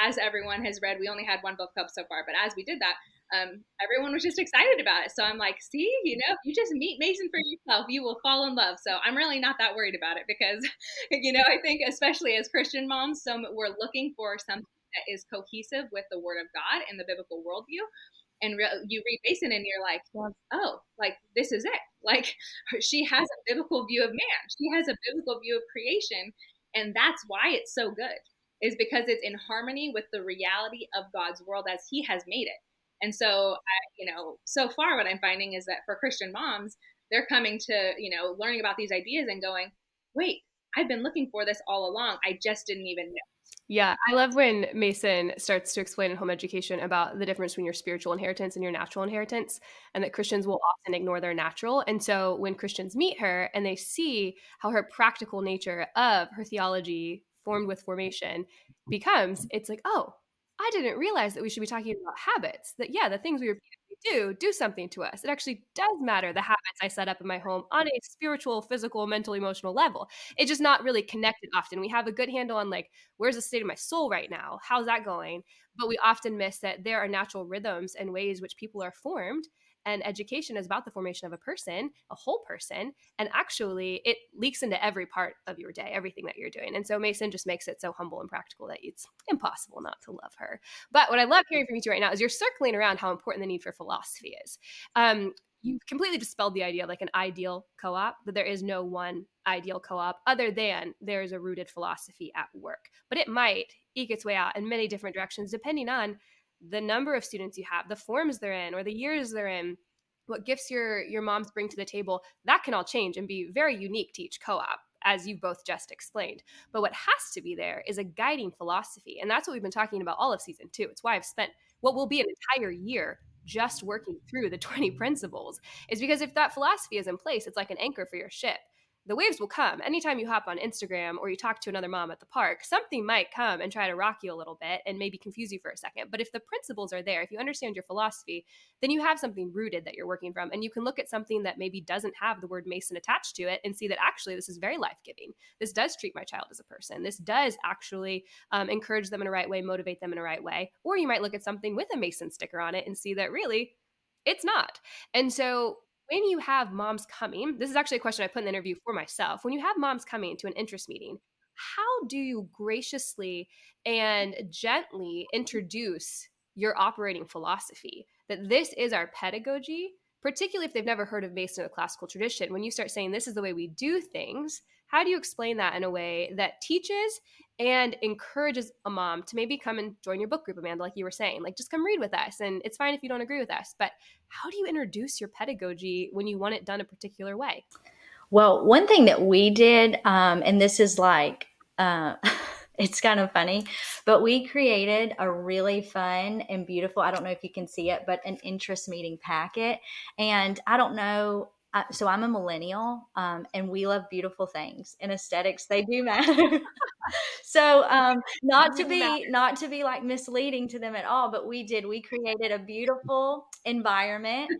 as everyone has read, we only had one book club so far, but as we did that, um, everyone was just excited about it. So I'm like, see, you know, if you just meet Mason for yourself, you will fall in love. So I'm really not that worried about it because, you know, I think especially as Christian moms, so we're looking for something that is cohesive with the Word of God and the biblical worldview. And re- you read Mason and you're like, oh, like this is it. Like she has a biblical view of man. She has a biblical view of creation, and that's why it's so good. Is because it's in harmony with the reality of God's world as He has made it and so, I, you know, so far what I'm finding is that for Christian moms, they're coming to, you know, learning about these ideas and going, wait, I've been looking for this all along. I just didn't even know. Yeah, I love when Mason starts to explain in home education about the difference between your spiritual inheritance and your natural inheritance, and that Christians will often ignore their natural. And so when Christians meet her and they see how her practical nature of her theology formed with formation becomes, it's like, oh, I didn't realize that we should be talking about habits. That yeah, the things we repeatedly do do something to us. It actually does matter the habits I set up in my home on a spiritual, physical, mental, emotional level. It's just not really connected often. We have a good handle on like where's the state of my soul right now? How's that going? But we often miss that there are natural rhythms and ways which people are formed and education is about the formation of a person a whole person and actually it leaks into every part of your day everything that you're doing. And so mason just makes it so humble and practical that it's impossible not to love her. But what i love hearing from you two right now is you're circling around how important the need for philosophy is. Um, you completely dispelled the idea like an ideal co-op that there is no one ideal co-op other than there is a rooted philosophy at work. But it might eke its way out in many different directions depending on the number of students you have, the forms they're in, or the years they're in, what gifts your your moms bring to the table, that can all change and be very unique to each co-op as you both just explained. But what has to be there is a guiding philosophy. And that's what we've been talking about all of season 2. It's why I've spent what will be an entire year just working through the 20 principles is because if that philosophy is in place, it's like an anchor for your ship the waves will come. Anytime you hop on Instagram or you talk to another mom at the park, something might come and try to rock you a little bit and maybe confuse you for a second. But if the principles are there, if you understand your philosophy, then you have something rooted that you're working from. And you can look at something that maybe doesn't have the word Mason attached to it and see that actually this is very life giving. This does treat my child as a person. This does actually um, encourage them in a right way, motivate them in a right way. Or you might look at something with a Mason sticker on it and see that really it's not. And so when you have moms coming, this is actually a question I put in the interview for myself. When you have moms coming to an interest meeting, how do you graciously and gently introduce your operating philosophy that this is our pedagogy particularly if they've never heard of Mason or the classical tradition when you start saying this is the way we do things how do you explain that in a way that teaches and encourages a mom to maybe come and join your book group, Amanda, like you were saying? Like, just come read with us. And it's fine if you don't agree with us. But how do you introduce your pedagogy when you want it done a particular way? Well, one thing that we did, um, and this is like, uh, it's kind of funny, but we created a really fun and beautiful, I don't know if you can see it, but an interest meeting packet. And I don't know I, so I'm a millennial, um, and we love beautiful things and aesthetics. They do matter. so um, not to be not to be like misleading to them at all, but we did. We created a beautiful environment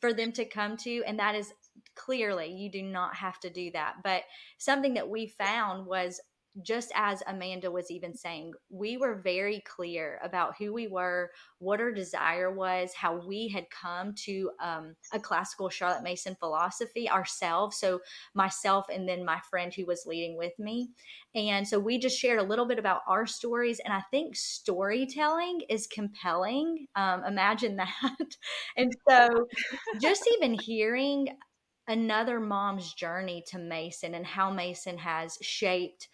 for them to come to, and that is clearly you do not have to do that. But something that we found was just as Amanda was even saying, we were very clear about who we were, what our desire was, how we had come to um, a classical Charlotte Mason philosophy ourselves. So, myself and then my friend who was leading with me. And so, we just shared a little bit about our stories. And I think storytelling is compelling. Um, imagine that. and so, just even hearing another mom's journey to Mason and how Mason has shaped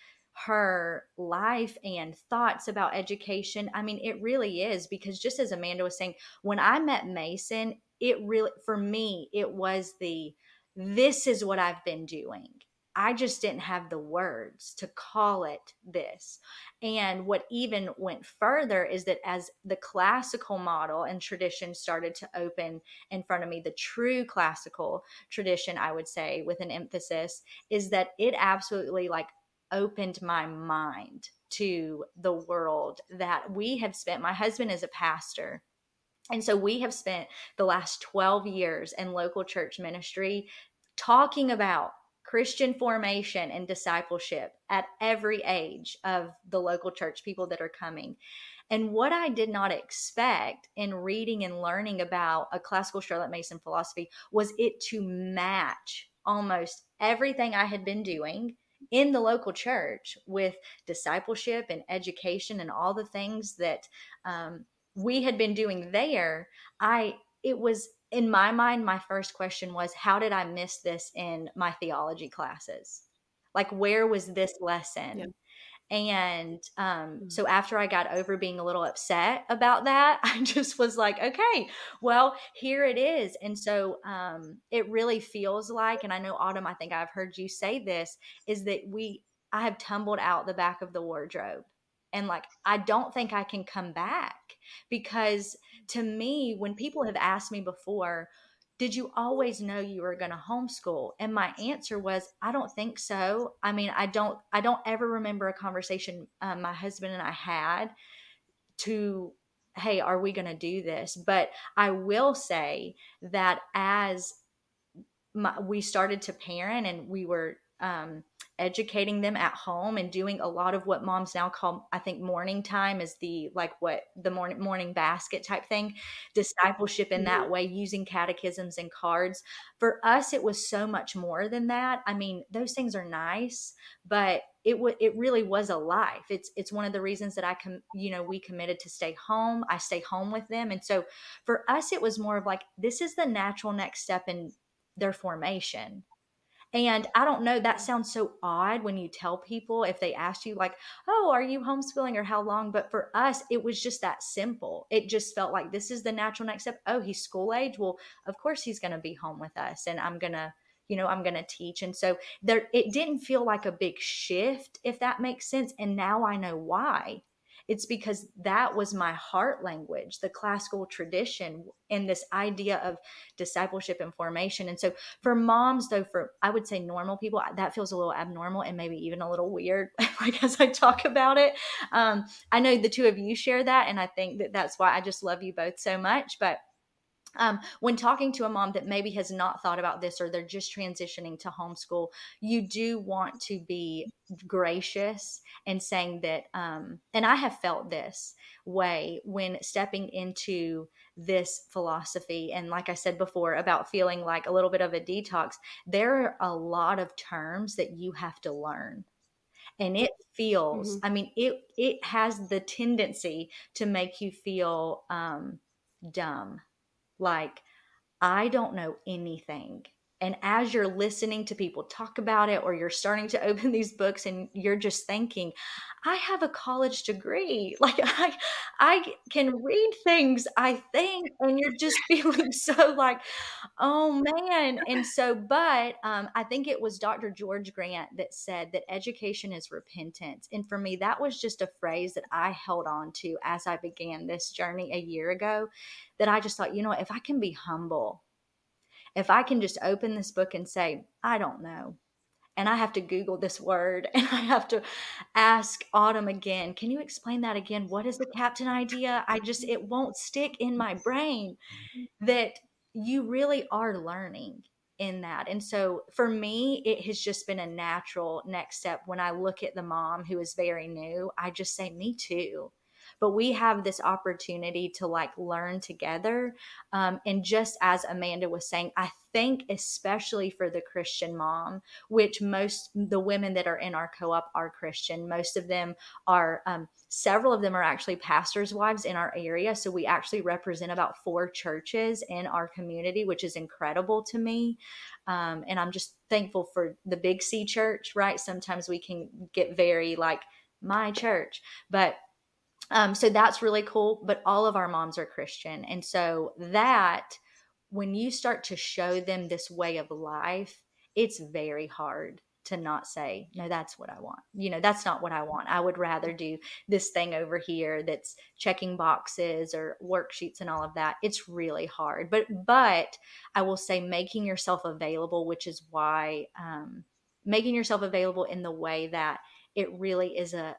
her life and thoughts about education. I mean, it really is because just as Amanda was saying, when I met Mason, it really, for me, it was the this is what I've been doing. I just didn't have the words to call it this. And what even went further is that as the classical model and tradition started to open in front of me, the true classical tradition, I would say, with an emphasis, is that it absolutely like opened my mind to the world that we have spent. My husband is a pastor. And so we have spent the last 12 years in local church ministry talking about Christian formation and discipleship at every age of the local church people that are coming. And what I did not expect in reading and learning about a classical Charlotte Mason philosophy was it to match almost everything I had been doing in the local church with discipleship and education and all the things that um, we had been doing there i it was in my mind my first question was how did i miss this in my theology classes like where was this lesson. And um, mm. so after I got over being a little upset about that, I just was like, okay, well, here it is. And so um, it really feels like, and I know, Autumn, I think I've heard you say this, is that we, I have tumbled out the back of the wardrobe. And like, I don't think I can come back because to me, when people have asked me before, did you always know you were going to homeschool? And my answer was i don't think so. I mean i don't i don't ever remember a conversation um, my husband and i had to hey are we going to do this? But i will say that as my, we started to parent and we were um, educating them at home and doing a lot of what moms now call i think morning time is the like what the morning morning basket type thing. Discipleship in that mm-hmm. way using catechisms and cards. For us it was so much more than that. I mean those things are nice but it would it really was a life. It's it's one of the reasons that i com you know we committed to stay home. I stay home with them. And so for us it was more of like this is the natural next step in their formation and I don't know, that sounds so odd when you tell people if they ask you, like, oh, are you homeschooling or how long? But for us, it was just that simple. It just felt like this is the natural next step. Oh, he's school age. Well, of course he's going to be home with us and I'm going to you know i'm going to teach and so there it didn't feel like a big shift if that makes sense and now i know why it's because that was my heart language, the classical tradition and this idea of discipleship and formation. And so for moms, though, for I would say normal people, that feels a little abnormal and maybe even a little weird, like as I talk about it. Um, I know the two of you share that, and I think that that's why I just love you both so much. But um, when talking to a mom that maybe has not thought about this or they're just transitioning to homeschool, you do want to be gracious and saying that, um, and I have felt this way when stepping into this philosophy. And like I said before, about feeling like a little bit of a detox, there are a lot of terms that you have to learn and it feels mm-hmm. i mean it it has the tendency to make you feel um dumb like i don't know anything and as you're listening to people talk about it or you're starting to open these books and you're just thinking i have a college degree. Like i i can read things i think and you're just feeling so like oh man. And so but um, i think it was dr george grant that said that education is repentance. And for me that was just a phrase that i held on to as i began this journey a year ago that i just thought you know if i can be humble if I can just open this book and say, I don't know, and I have to Google this word and I have to ask Autumn again, can you explain that again? What is the captain idea? I just, it won't stick in my brain that you really are learning in that. And so for me, it has just been a natural next step. When I look at the mom who is very new, I just say, me too but we have this opportunity to like learn together. Um, and just as Amanda was saying, I think especially for the Christian mom, which most the women that are in our co-op are Christian. Most of them are. Um, several of them are actually pastors' wives in our area, so we actually represent about four churches in our community, which is incredible to me. Um, and I'm just thankful for the Big C Church. Right? Sometimes we can get very like my church, but um, so that's really cool. But all of our moms are Christian. And so that, when you start to show them this way of life, it's very hard to not say, no, that's what I want. You know, that's not what I want. I would rather do this thing over here that's checking boxes or worksheets and all of that. It's really hard. But, but I will say making yourself available, which is why, um, making yourself available in the way that it really is a,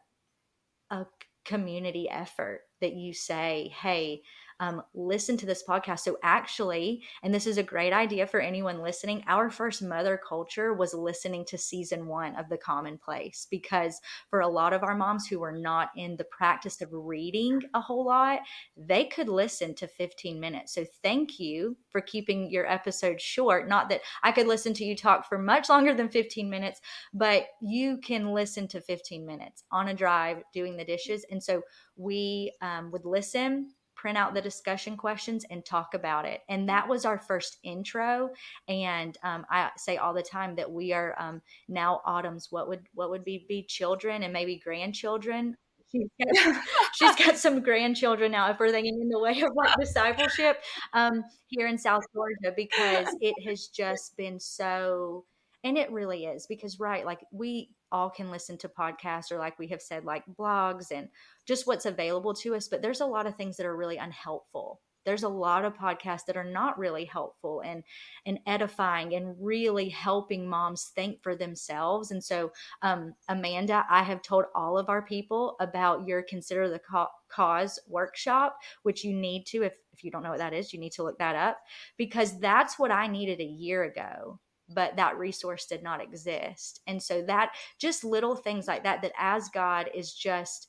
a community effort that you say, hey, um, listen to this podcast. So, actually, and this is a great idea for anyone listening, our first mother culture was listening to season one of The Commonplace because for a lot of our moms who were not in the practice of reading a whole lot, they could listen to 15 minutes. So, thank you for keeping your episode short. Not that I could listen to you talk for much longer than 15 minutes, but you can listen to 15 minutes on a drive doing the dishes. And so, we um, would listen print out the discussion questions and talk about it. And that was our first intro. And um, I say all the time that we are um, now Autumn's what would what would be be children and maybe grandchildren. She's got, she's got some grandchildren now if we're thinking in the way of like discipleship um, here in South Georgia because it has just been so and it really is because right like we all can listen to podcasts or like we have said like blogs and just what's available to us but there's a lot of things that are really unhelpful. There's a lot of podcasts that are not really helpful and and edifying and really helping moms think for themselves. And so um, amanda i have told all of our people about your consider the cause workshop which you need to if, if you don't know what that is you need to look that up because that's what i needed a year ago but that resource did not exist. And so that just little things like that that as God is just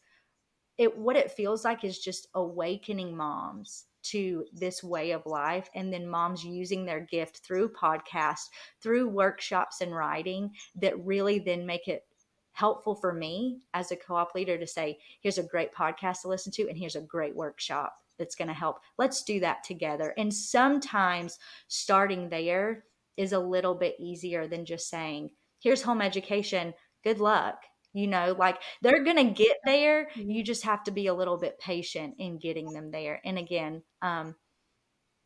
it what it feels like is just awakening moms to this way of life and then moms using their gift through podcast through workshops and writing that really then make it helpful for me as a co-op leader to say here's a great podcast to listen to and here's a great workshop that's going to help let's do that together and sometimes starting there is a little bit easier than just saying, here's home education, good luck. You know, like they're going to get there. Mm-hmm. You just have to be a little bit patient in getting them there. And again, um,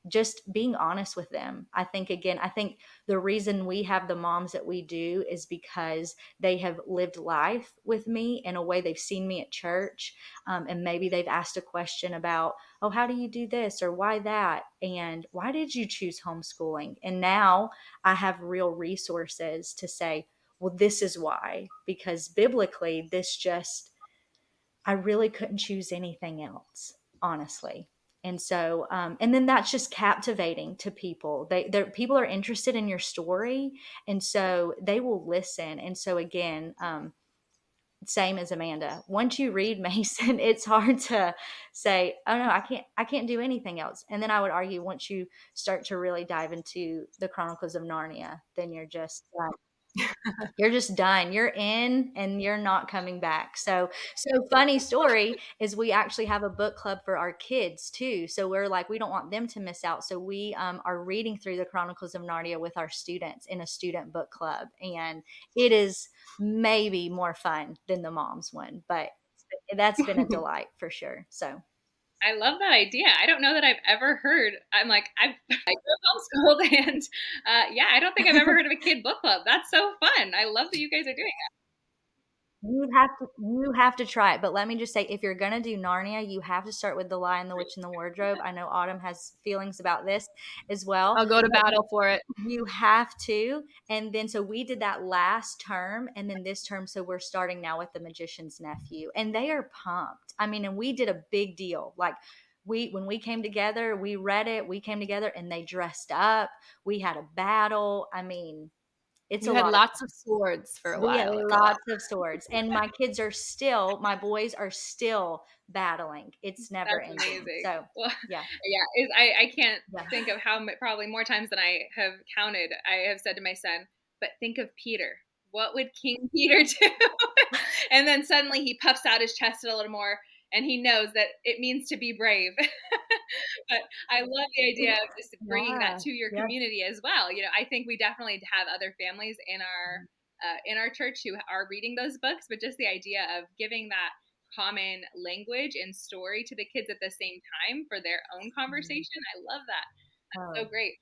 just being honest with them. I think, again, I think the reason we have the moms that we do is because they have lived life with me in a way they've seen me at church. Um, and maybe they've asked a question about, oh, how do you do this or why that? And why did you choose homeschooling? And now I have real resources to say, well, this is why. Because biblically, this just, I really couldn't choose anything else, honestly and so um, and then that's just captivating to people. They people are interested in your story and so they will listen. And so again um, same as amanda. Once you read mason it's hard to say oh no i can't i can't do anything else. And then i would argue once you start to really dive into the chronicles of narnia then you're just like you're just done. You're in and you're not coming back. So, so funny story is we actually have a book club for our kids too. So we're like, we don't want them to miss out. So we um, are reading through the Chronicles of Narnia with our students in a student book club. And it is maybe more fun than the mom's one, but that's been a delight for sure. So I love that idea. I don't know that I've ever heard. I'm like I've I homeschooled, and uh, yeah, I don't think I've ever heard of a kid book club. That's so fun. I love that you guys are doing that. You have to you have to try it. But let me just say, if you're gonna do Narnia, you have to start with the Lion, the Witch, and the Wardrobe. I know Autumn has feelings about this as well. I'll go to battle for it. You have to. And then so we did that last term, and then this term, so we're starting now with the Magician's Nephew, and they are pumped. I mean, and we did a big deal, like we when we came together we read it we came together and they dressed up we had a battle i mean it's you a had lot lots of, of, swords for a while. Yeah, lots of swords, and my kids are still, my boys are still battling. It's never That's ending. Amazing. So well, yeah, yeah. I I can't yeah. think of how probably more times than I have counted. I have said to my son, "But think of Peter. What would King Peter do?" and then suddenly he puffs out his chest a little more and he knows that it means to be brave. but I love the idea of just bringing yeah. that to your community as well. You know, I think we definitely have other families in our mm-hmm. uh, in our church who are reading those books, but just the idea of giving that common language and story to the kids at the same time for their own mm-hmm. conversation. I love that. That's oh. so great.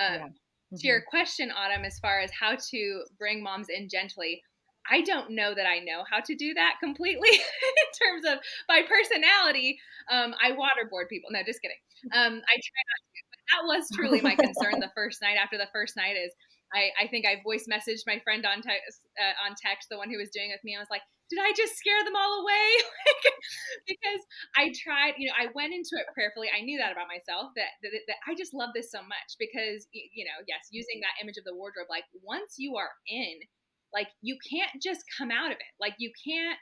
Um, yeah. mm-hmm. To your mm-hmm. question, Autumn, as far as how to bring moms in gently, I don't know that I know how to do that completely in terms of my personality. Um, I waterboard people. No, just kidding. Um, I try not to. But that was truly my concern the first night. After the first night, is I, I think I voice messaged my friend on text, uh, on text, the one who was doing it with me. I was like, did I just scare them all away? because I tried, you know, I went into it prayerfully. I knew that about myself that, that, that I just love this so much because, you know, yes, using that image of the wardrobe, like once you are in, like you can't just come out of it. Like you can't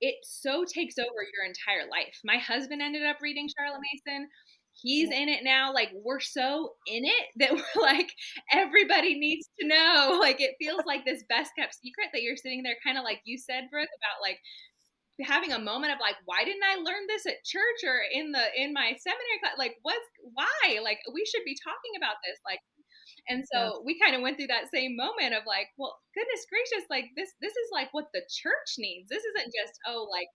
it so takes over your entire life. My husband ended up reading Charlotte Mason. He's in it now. Like we're so in it that we're like everybody needs to know. Like it feels like this best kept secret that you're sitting there kind of like you said Brooke about like having a moment of like why didn't i learn this at church or in the in my seminary class like what's why like we should be talking about this like and so we kind of went through that same moment of like, well, goodness gracious, like this this is like what the church needs. This isn't just oh like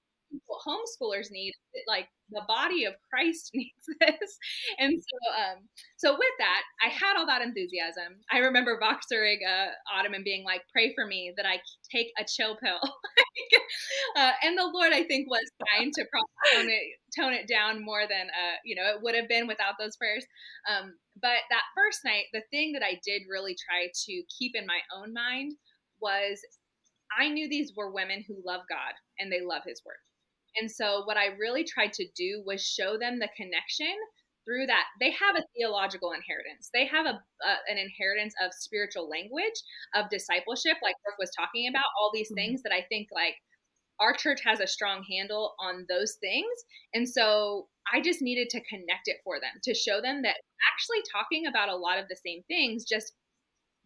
what homeschoolers need like the body of christ needs this. And so um so with that i had all that enthusiasm. I remember voxering uh and being like pray for me that i take a chill pill. Uh, and the lord i think was trying to tone it tone it down more than uh you know it would have been without those prayers. Um but that first night the thing that i did really try to keep in my own mind was I knew these were women who love God and they love His Word. And so, what I really tried to do was show them the connection through that. They have a theological inheritance, they have a, an inheritance of spiritual language, of discipleship, like Brooke was talking about, all these mm-hmm. things that I think like our church has a strong handle on those things. And so, I just needed to connect it for them to show them that actually talking about a lot of the same things, just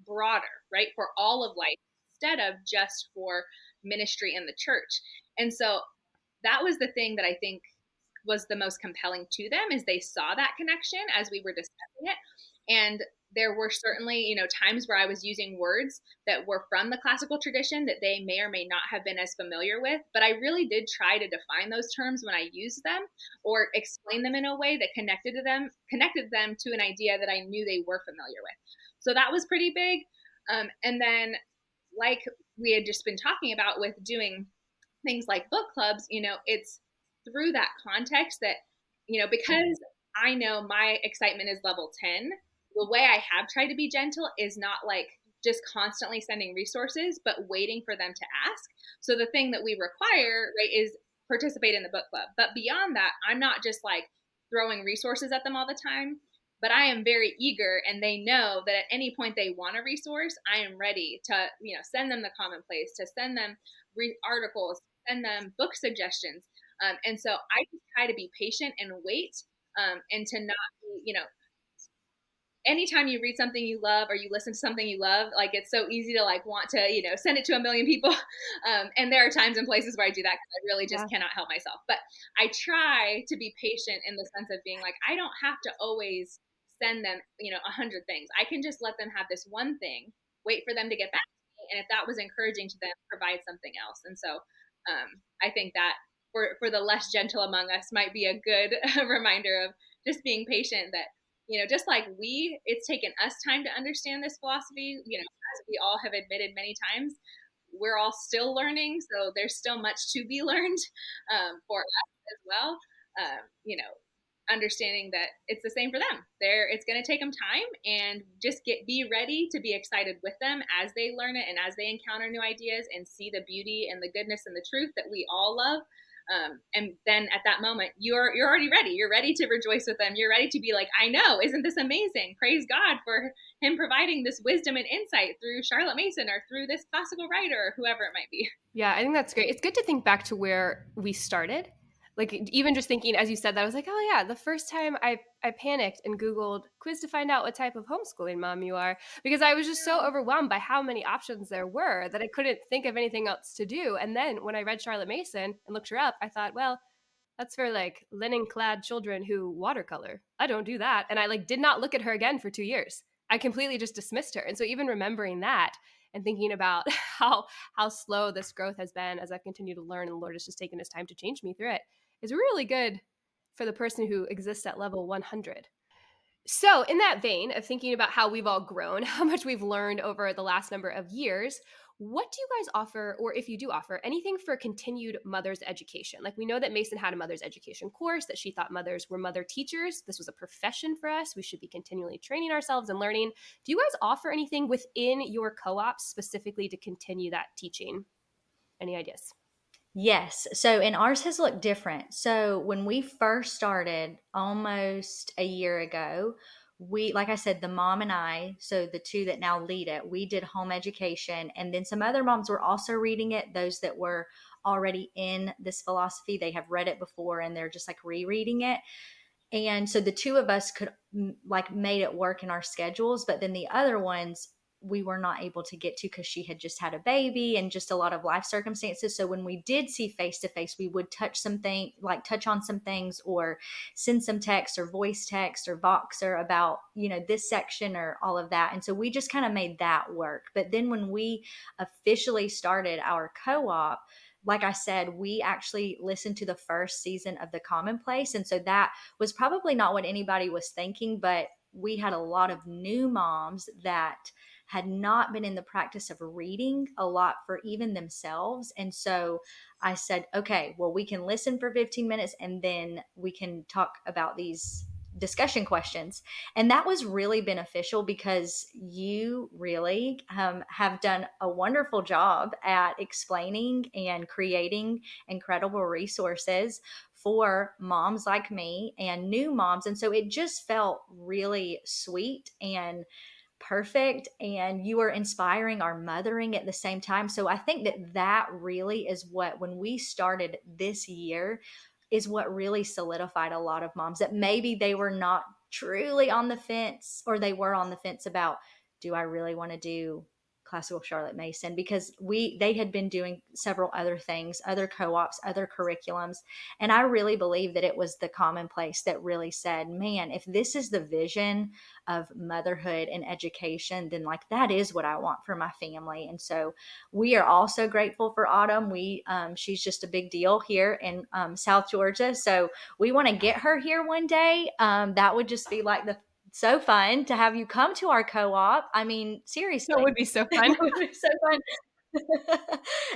broader, right? For all of life instead of just for ministry in the church. And so that was the thing that I think was the most compelling to them is they saw that connection as we were discussing it. And there were certainly, you know, times where I was using words that were from the classical tradition that they may or may not have been as familiar with, but I really did try to define those terms when I used them or explain them in a way that connected to them, connected them to an idea that I knew they were familiar with. So that was pretty big. Um, and then, like we had just been talking about with doing things like book clubs, you know, it's through that context that, you know, because I know my excitement is level 10, the way I have tried to be gentle is not like just constantly sending resources, but waiting for them to ask. So the thing that we require, right, is participate in the book club. But beyond that, I'm not just like throwing resources at them all the time, but I am very eager and they know that at any point they want a resource, I am ready to, you know, send them the commonplace, to send them re- articles, send them book suggestions. Um, and so I just try to be patient and wait um, and to not be, you know, anytime you read something you love or you listen to something you love, like it's so easy to like want to, you know, send it to a million people. Um, and there are times and places where I do that because I really just yeah. cannot help myself. But I try to be patient in the sense of being like, I don't have to always send them, you know, a hundred things. I can just let them have this one thing, wait for them to get back to me. And if that was encouraging to them, provide something else. And so um, I think that for, for the less gentle among us might be a good reminder of just being patient that you know, just like we, it's taken us time to understand this philosophy, you know, as we all have admitted many times, we're all still learning. So there's still much to be learned um, for us as well. Um, you know, understanding that it's the same for them. There, it's going to take them time, and just get be ready to be excited with them as they learn it and as they encounter new ideas and see the beauty and the goodness and the truth that we all love. Um, and then at that moment, you're you're already ready. You're ready to rejoice with them. You're ready to be like, I know, isn't this amazing? Praise God for Him providing this wisdom and insight through Charlotte Mason or through this classical writer or whoever it might be. Yeah, I think that's great. It's good to think back to where we started like even just thinking as you said that i was like oh yeah the first time i i panicked and googled quiz to find out what type of homeschooling mom you are because i was just so overwhelmed by how many options there were that i couldn't think of anything else to do and then when i read charlotte mason and looked her up i thought well that's for like linen clad children who watercolor. I don't do that and i like did not look at her again for two years. I completely just dismissed her and so even remembering that and thinking about how how slow this growth has been as I've continued to learn and the Lord has just taken his time to change me through it is really good for the person who exists at level 100. So, in that vein of thinking about how we've all grown, how much we've learned over the last number of years, what do you guys offer, or if you do offer, anything for continued mother's education? Like, we know that Mason had a mother's education course, that she thought mothers were mother teachers. This was a profession for us. We should be continually training ourselves and learning. Do you guys offer anything within your co ops specifically to continue that teaching? Any ideas? Yes. So, and ours has looked different. So, when we first started almost a year ago, we, like I said, the mom and I, so the two that now lead it, we did home education. And then some other moms were also reading it, those that were already in this philosophy. They have read it before and they're just like rereading it. And so the two of us could like made it work in our schedules, but then the other ones we were not able to get to because she had just had a baby and just a lot of life circumstances. So when we did see face to face, we would touch something like touch on some things or send some text or voice text or Voxer about, you know, this section or all of that. And so we just kind of made that work. But then when we officially started our co op, like I said, we actually listened to the first season of The Commonplace. And so that was probably not what anybody was thinking, but we had a lot of new moms that had not been in the practice of reading a lot for even themselves. And so I said, okay, well, we can listen for 15 minutes and then we can talk about these discussion questions. And that was really beneficial because you really um, have done a wonderful job at explaining and creating incredible resources for moms like me and new moms. And so it just felt really sweet and perfect and you are inspiring our mothering at the same time. So I think that that really is what, when we started this year, is what really solidified a lot of moms that maybe they were not truly on the fence or they were on the fence about do I really want to do classical Charlotte Mason because we they had been doing several other things, other co-ops, other curriculums, and I really believe that it was the commonplace that really said, "Man, if this is the vision of motherhood and education, then like that is what I want for my family." And so we are also grateful for Autumn. We um, she's just a big deal here in um, South Georgia, so we want to get her here one day. Um, that would just be like the so fun to have you come to our co-op. I mean, seriously, it would be so fun. it would be so fun.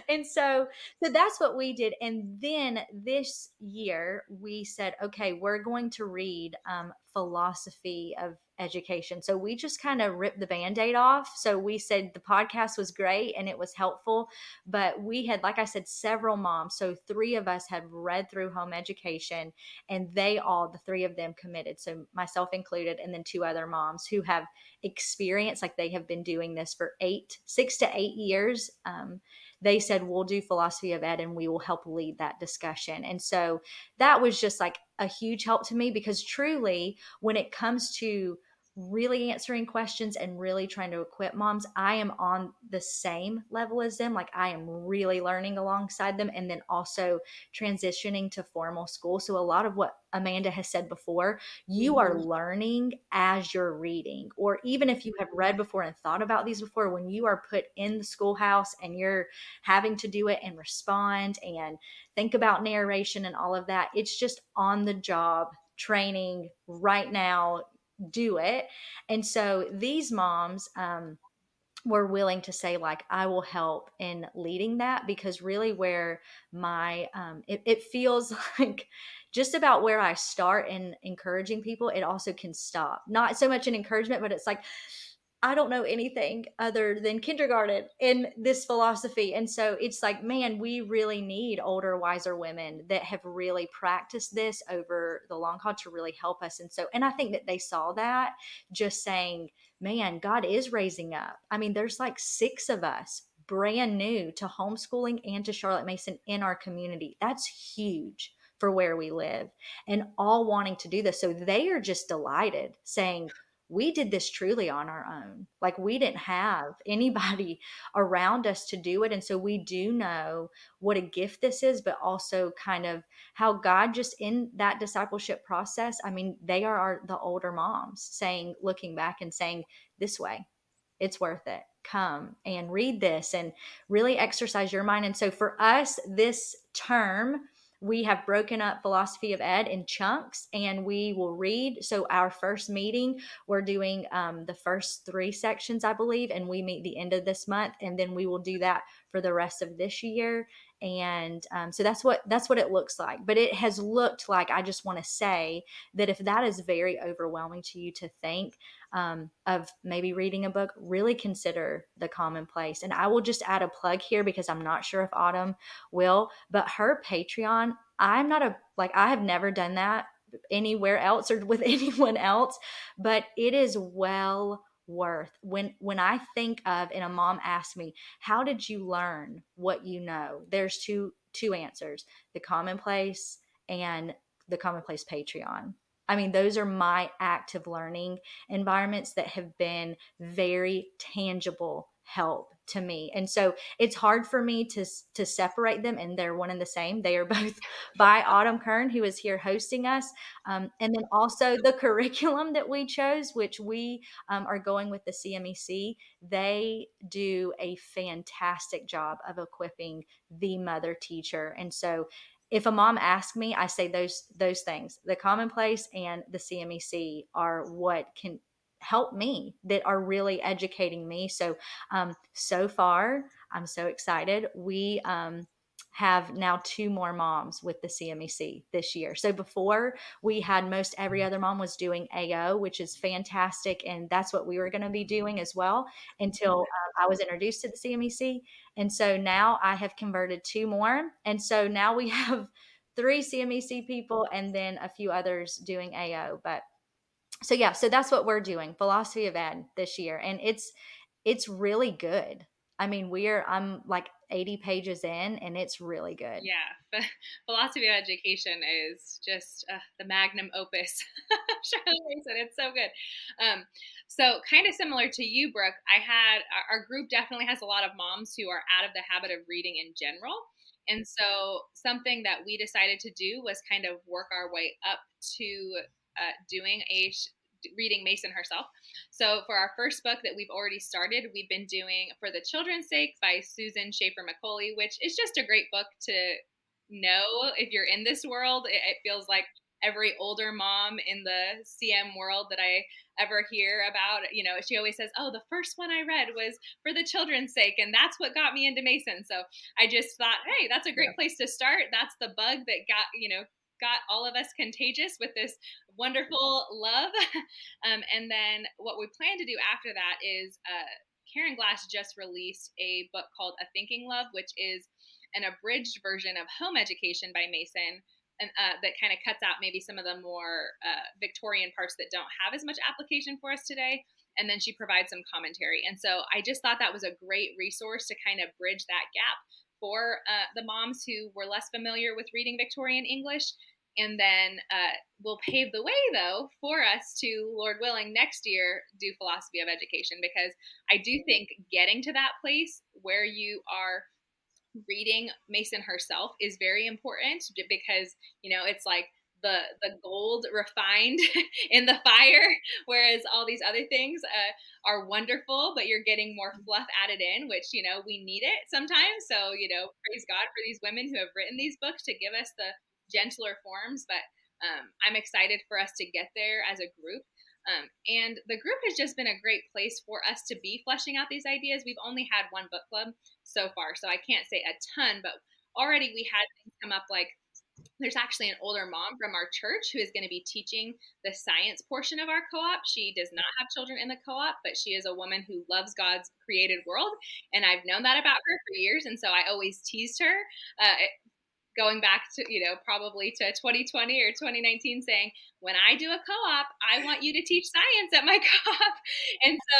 and so so that's what we did and then this year we said okay we're going to read um, philosophy of education. So we just kind of ripped the band aid off. So we said the podcast was great and it was helpful, but we had, like I said, several moms. So three of us had read through home education and they all, the three of them committed. So myself included, and then two other moms who have experience, like they have been doing this for eight, six to eight years. Um, they said we'll do philosophy of ed and we will help lead that discussion and so that was just like a huge help to me because truly when it comes to really answering questions and really trying to equip moms. I am on the same level as them. Like I am really learning alongside them and then also transitioning to formal school. So a lot of what Amanda has said before, you mm-hmm. are learning as you're reading. Or even if you have read before and thought about these before, when you are put in the schoolhouse and you're having to do it and respond and think about narration and all of that, it's just on the job training right now do it. And so these moms um, were willing to say, like, I will help in leading that because really where my, um, it, it feels like, just about where I start in encouraging people, it also can stop. Not so much an encouragement, but it's like, I don't know anything other than kindergarten in this philosophy. And so it's like, man, we really need older, wiser women that have really practiced this over the long haul to really help us. And so, and I think that they saw that just saying, man, God is raising up. I mean, there's like six of us brand new to homeschooling and to Charlotte Mason in our community. That's huge for where we live and all wanting to do this. So they are just delighted saying, we did this truly on our own. Like we didn't have anybody around us to do it. And so we do know what a gift this is, but also kind of how God just in that discipleship process, I mean, they are our, the older moms saying, looking back and saying, this way, it's worth it. Come and read this and really exercise your mind. And so for us, this term, we have broken up philosophy of ed in chunks and we will read. So our first meeting we're doing um, the first three sections i believe and we meet the end of this month and then we will do that for the rest of this year. And um, so that's what that's what it looks like. But it has looked like i just want to say that if that is very overwhelming to you to think um, of maybe reading a book really consider the commonplace. And i will just add a plug here because i'm not sure if autumn will but her patreon i'm not a like i have never done that anywhere else or with anyone else but it is well worth. When when i think of and a mom asked me how did you learn what you know? There's two two answers the commonplace and the commonplace patreon i mean those are my active learning environments that have been very tangible help to me. And so it's hard for me to to separate them and they're one and the same. They are both by Autumn Kern who is here hosting us. Um, and then also the curriculum that we chose, which we um, are going with the CMEC, they do a fantastic job of equipping the mother teacher. And so if a mom asks me, I say those those things. The commonplace and the CMEC are what can help me that are really educating me. So, um, so far, I'm so excited. We um, have now two more moms with the CMEC this year. So before we had most every other mom was doing AO, which is fantastic, and that's what we were going to be doing as well until uh, I was introduced to the CMEC. And so now I have converted two more, and so now we have three CMEC people and then a few others doing AO, but so yeah so that's what we're doing philosophy of ed this year. And it's it's really good i mean we're i'm like 80 pages in and it's really good. Yeah philosophy of education is just uh, the magnum opus it's so good. Um, so kind of similar to you brooke i had our group definitely has a lot of moms who are out of the habit of reading in general and so something that we decided to do was kind of work our way up to uh, doing a reading Mason herself. So for our first book that we've already started, we've been doing For the Children's Sake by Susan Schaefer Macaulay, which is just a great book to know if you're in this world. It, it feels like every older mom in the CM world that I ever hear about, you know, she always says, "Oh, the first one I read was for the children's sake, and that's what got me into Mason." So I just thought, hey, that's a great yeah. place to start. That's the bug that got, you know, got all of us contagious with this wonderful love. um, and then what we plan to do after that is uh, Karen Glass just released a book called A Thinking Love, which is an abridged version of Home Education by Mason. And, uh, that kind of cuts out maybe some of the more uh, Victorian parts that don't have as much application for us today. And then she provides some commentary. And so I just thought that was a great resource to kind of bridge that gap for uh, the moms who were less familiar with reading Victorian English and then uh, will pave the way, though, for us to, Lord willing, next year do philosophy of education because I do think getting to that place where you are reading Mason herself is very important because, you know, it's like the the gold refined in the fire whereas all these other things uh, are wonderful but you're getting more fluff added in which you know we need it sometimes. So you know praise god for these women who have written these books to give us the gentler forms but um, i'm excited for us to get there as a group. Um, and the group has just been a great place for us to be fleshing out these ideas. We've only had one book club so far so i can't say a ton but already we had things come up like there's actually an older mom from our church who is going to be teaching the science portion of our co-op. She does not have children in the co-op but she is a woman who loves god's created world and i've known that about her for years and so i always teased her. Uh, going back to you know probably to 2020 or 2019 saying when i do a co-op i want you to teach science at my co-op. And so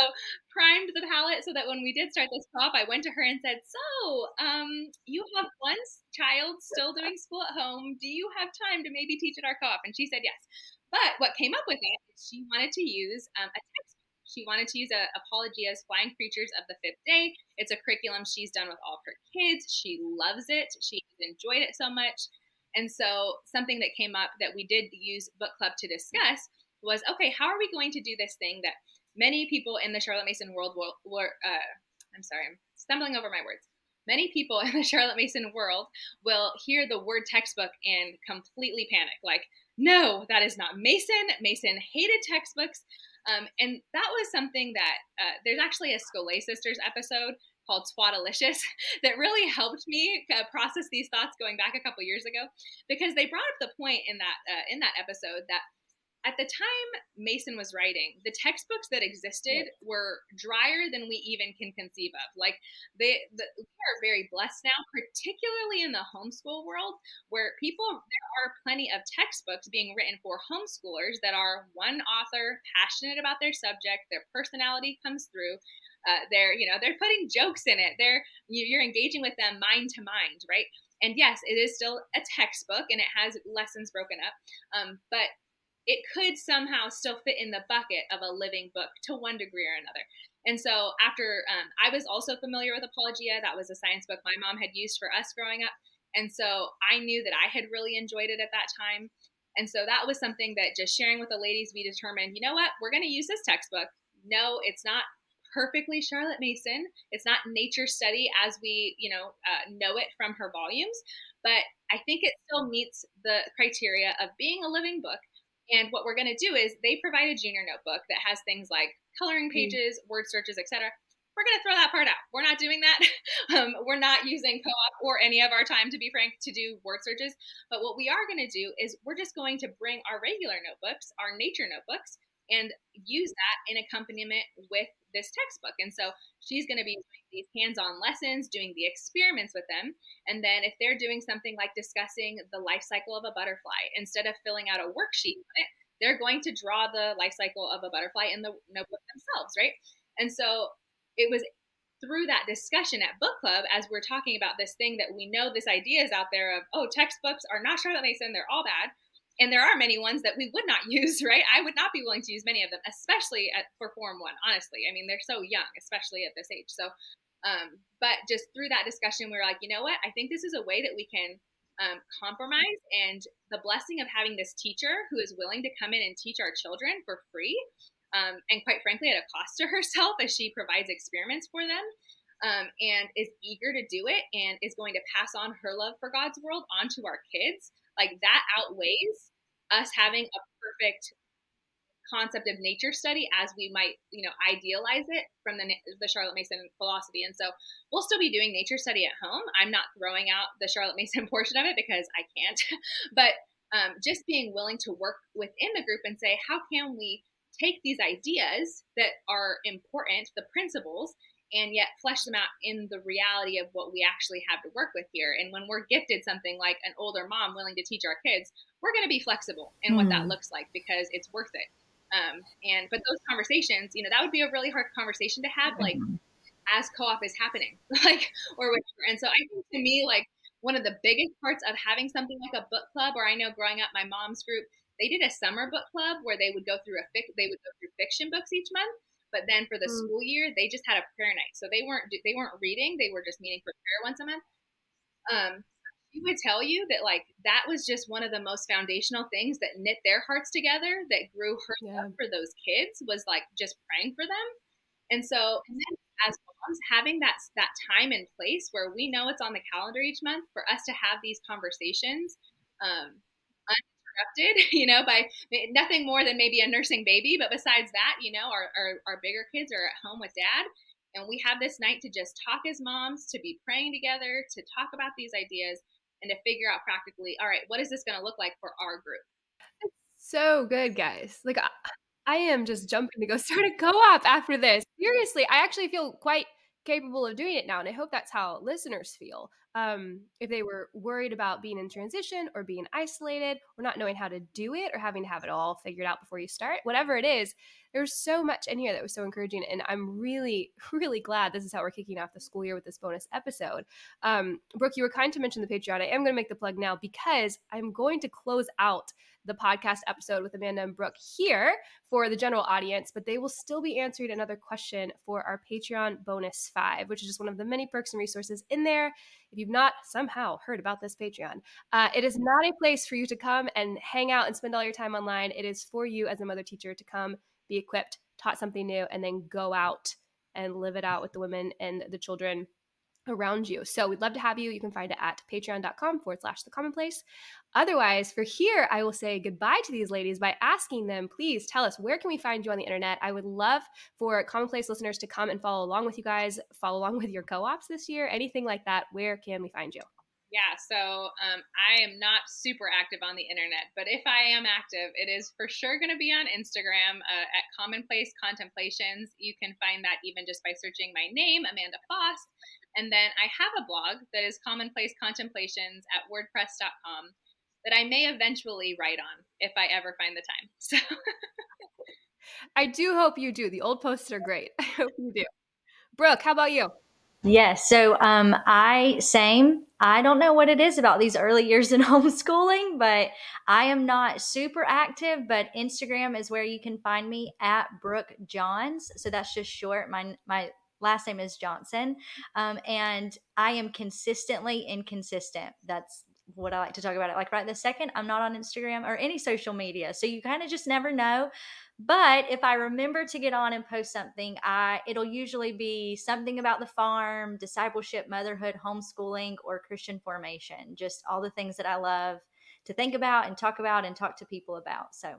primed the palette so that when we did start this co-op i went to her and said so um, you have one child still doing school at home. Do you have time to maybe teach at our co-op? And she said yes. But what came up with it she wanted to use um, a text she wanted to use a Apologia's Flying Creatures of the Fifth Day. It's a curriculum she's done with all of her kids. She loves it. She enjoyed it so much. And so something that came up that we did use book club to discuss was okay, how are we going to do this thing that many people in the Charlotte Mason world were uh, I'm sorry, I'm stumbling over my words. Many people in the Charlotte Mason world will hear the word textbook and completely panic. Like, no, that is not Mason. Mason hated textbooks. Um, and that was something that uh, there's actually a Scholé Sisters episode called Swatalicious that really helped me uh, process these thoughts going back a couple years ago because they brought up the point in that uh, in that episode that at the time Mason was writing, the textbooks that existed were drier than we even can conceive of. Like they, the, we are very blessed now, particularly in the homeschool world, where people there are plenty of textbooks being written for homeschoolers that are one author, passionate about their subject, their personality comes through. Uh, they're you know they're putting jokes in it. They're you're engaging with them mind to mind, right? And yes, it is still a textbook and it has lessons broken up, um, but it could somehow still fit in the bucket of a living book to one degree or another. And so after um, I was also familiar with Apologia, that was a science book my mom had used for us growing up. And so I knew that I had really enjoyed it at that time. And so that was something that just sharing with the ladies, we determined, you know what, we're going to use this textbook. No, it's not perfectly Charlotte Mason. It's not nature study as we, you know, uh, know it from her volumes, but I think it still meets the criteria of being a living book and what we're going to do is they provide a junior notebook that has things like coloring hmm. pages, mm. word searches, etc. We're going to throw that part out. We're not doing that. um, we're not using co-op or any of our time, to be frank, to do word searches. But what we are going to do is we're just going to bring our regular notebooks, our nature notebooks, and use that in accompaniment with this textbook. And so she's going to be doing these hands on lessons, doing the experiments with them. And then if they're doing something like discussing the life cycle of a butterfly, instead of filling out a worksheet it, they're going to draw the life cycle of a butterfly in the notebook themselves, right? And so it was through that discussion at book club as we're talking about this thing that we know this idea is out there of oh textbooks are not charlotte mason they're all bad and there are many ones that we would not use right? I would not be willing to use many of them especially at, for form one honestly. I mean they're so young especially at this age. So um, but just through that discussion we were like you know what? I think this is a way that we can um, compromise and the blessing of having this teacher who is willing to come in and teach our children for free um, and quite frankly at a cost to herself as she provides experiments for them um, and is eager to do it and is going to pass on her love for god's world onto our kids like that outweighs us having a perfect concept of nature study as we might you know idealize it from the, the charlotte mason philosophy. And so we'll still be doing nature study at home. I'm not throwing out the charlotte mason portion of it because i can't. But um, just being willing to work within the group and say how can we take these ideas that are important the principles and yet flesh them out in the reality of what we actually have to work with here. And when we're gifted something like an older mom willing to teach our kids, we're going to be flexible in what that mm-hmm. looks like because it's worth it. Um, and but those conversations, you know, that would be a really hard conversation to have, like mm-hmm. as co-op is happening, like or whatever. And so I think to me, like one of the biggest parts of having something like a book club, or I know growing up, my mom's group, they did a summer book club where they would go through a fic- they would go through fiction books each month. But then for the mm. school year, they just had a prayer night, so they weren't they weren't reading; they were just meeting for prayer once a month. Um, she would tell you that like that was just one of the most foundational things that knit their hearts together, that grew her yeah. love for those kids was like just praying for them. And so, and then as moms, having that that time and place where we know it's on the calendar each month for us to have these conversations um, uninterrupted, you know, by nothing more than maybe a nursing baby. But besides that, you know, our, our, our bigger kids are at home with dad. And we have this night to just talk as moms, to be praying together, to talk about these ideas, and to figure out practically, all right, what is this going to look like for our group? so good, guys. Like, I am just jumping to go start a co-op after this. Seriously, I actually feel quite capable of doing it now, and I hope that's how listeners feel. Um, if they were worried about being in transition or being isolated or not knowing how to do it or having to have it all figured out before you start, whatever it is, there's so much in here that was so encouraging. And I'm really, really glad this is how we're kicking off the school year with this bonus episode. Um, Brooke, you were kind to mention the Patreon. I am going to make the plug now because I'm going to close out the podcast episode with Amanda and Brooke here for the general audience, but they will still be answering another question for our Patreon bonus five, which is just one of the many perks and resources in there. If you've not somehow heard about this Patreon, uh, it is not a place for you to come and hang out and spend all your time online. It is for you as a mother teacher to come, be equipped, taught something new, and then go out and live it out with the women and the children around you. So we'd love to have you. You can find it at patreon.com forward slash the commonplace. Otherwise, for here, I will say goodbye to these ladies by asking them, please tell us where can we find you on the internet? I would love for commonplace listeners to come and follow along with you guys, follow along with your co-ops this year, anything like that. Where can we find you? Yeah, so um, I am not super active on the internet, but if I am active, it is for sure going to be on Instagram uh, at Commonplace Contemplations. You can find that even just by searching my name, Amanda Faus. And then I have a blog that is Commonplace Contemplations at WordPress.com that I may eventually write on if I ever find the time. So I do hope you do. The old posts are great. I hope you do. Brooke, how about you? Yes. So um, I same. I don't know what it is about these early years in homeschooling, but I am not super active. But Instagram is where you can find me at Brooke Johns. So that's just short. My my last name is Johnson, um, and I am consistently inconsistent. That's what I like to talk about it. Like right this second, I'm not on Instagram or any social media. So you kind of just never know. But if I remember to get on and post something, I it'll usually be something about the farm, discipleship, motherhood, homeschooling, or Christian formation. Just all the things that I love to think about and talk about and talk to people about. So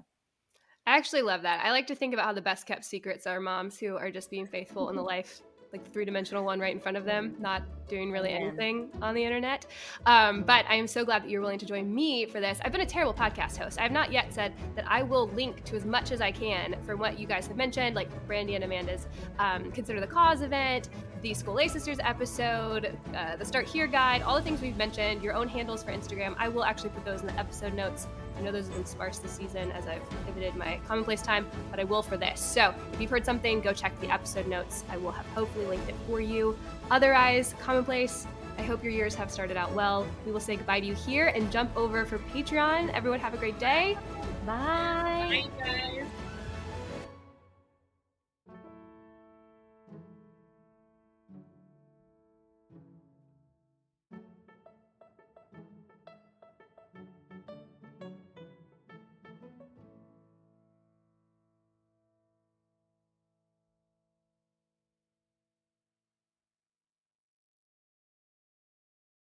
I actually love that. I like to think about how the best kept secrets are moms who are just being faithful in the life like the three dimensional one right in front of them, not doing really anything on the internet. Um, but I am so glad that you're willing to join me for this. I've been a terrible podcast host. I have not yet said that I will link to as much as I can from what you guys have mentioned, like Brandy and Amanda's um, Consider the Cause event, the Scholé Sisters episode, uh, the Start Here guide, all the things we've mentioned, your own handles for Instagram. I will actually put those in the episode notes. I know those have been sparse this season as I've pivoted my commonplace time, but I will for this. So if you've heard something, go check the episode notes. I will have hopefully linked it for you. Otherwise, commonplace. I hope your years have started out well. We will say goodbye to you here and jump over for Patreon. Everyone, have a great day. Bye. Bye.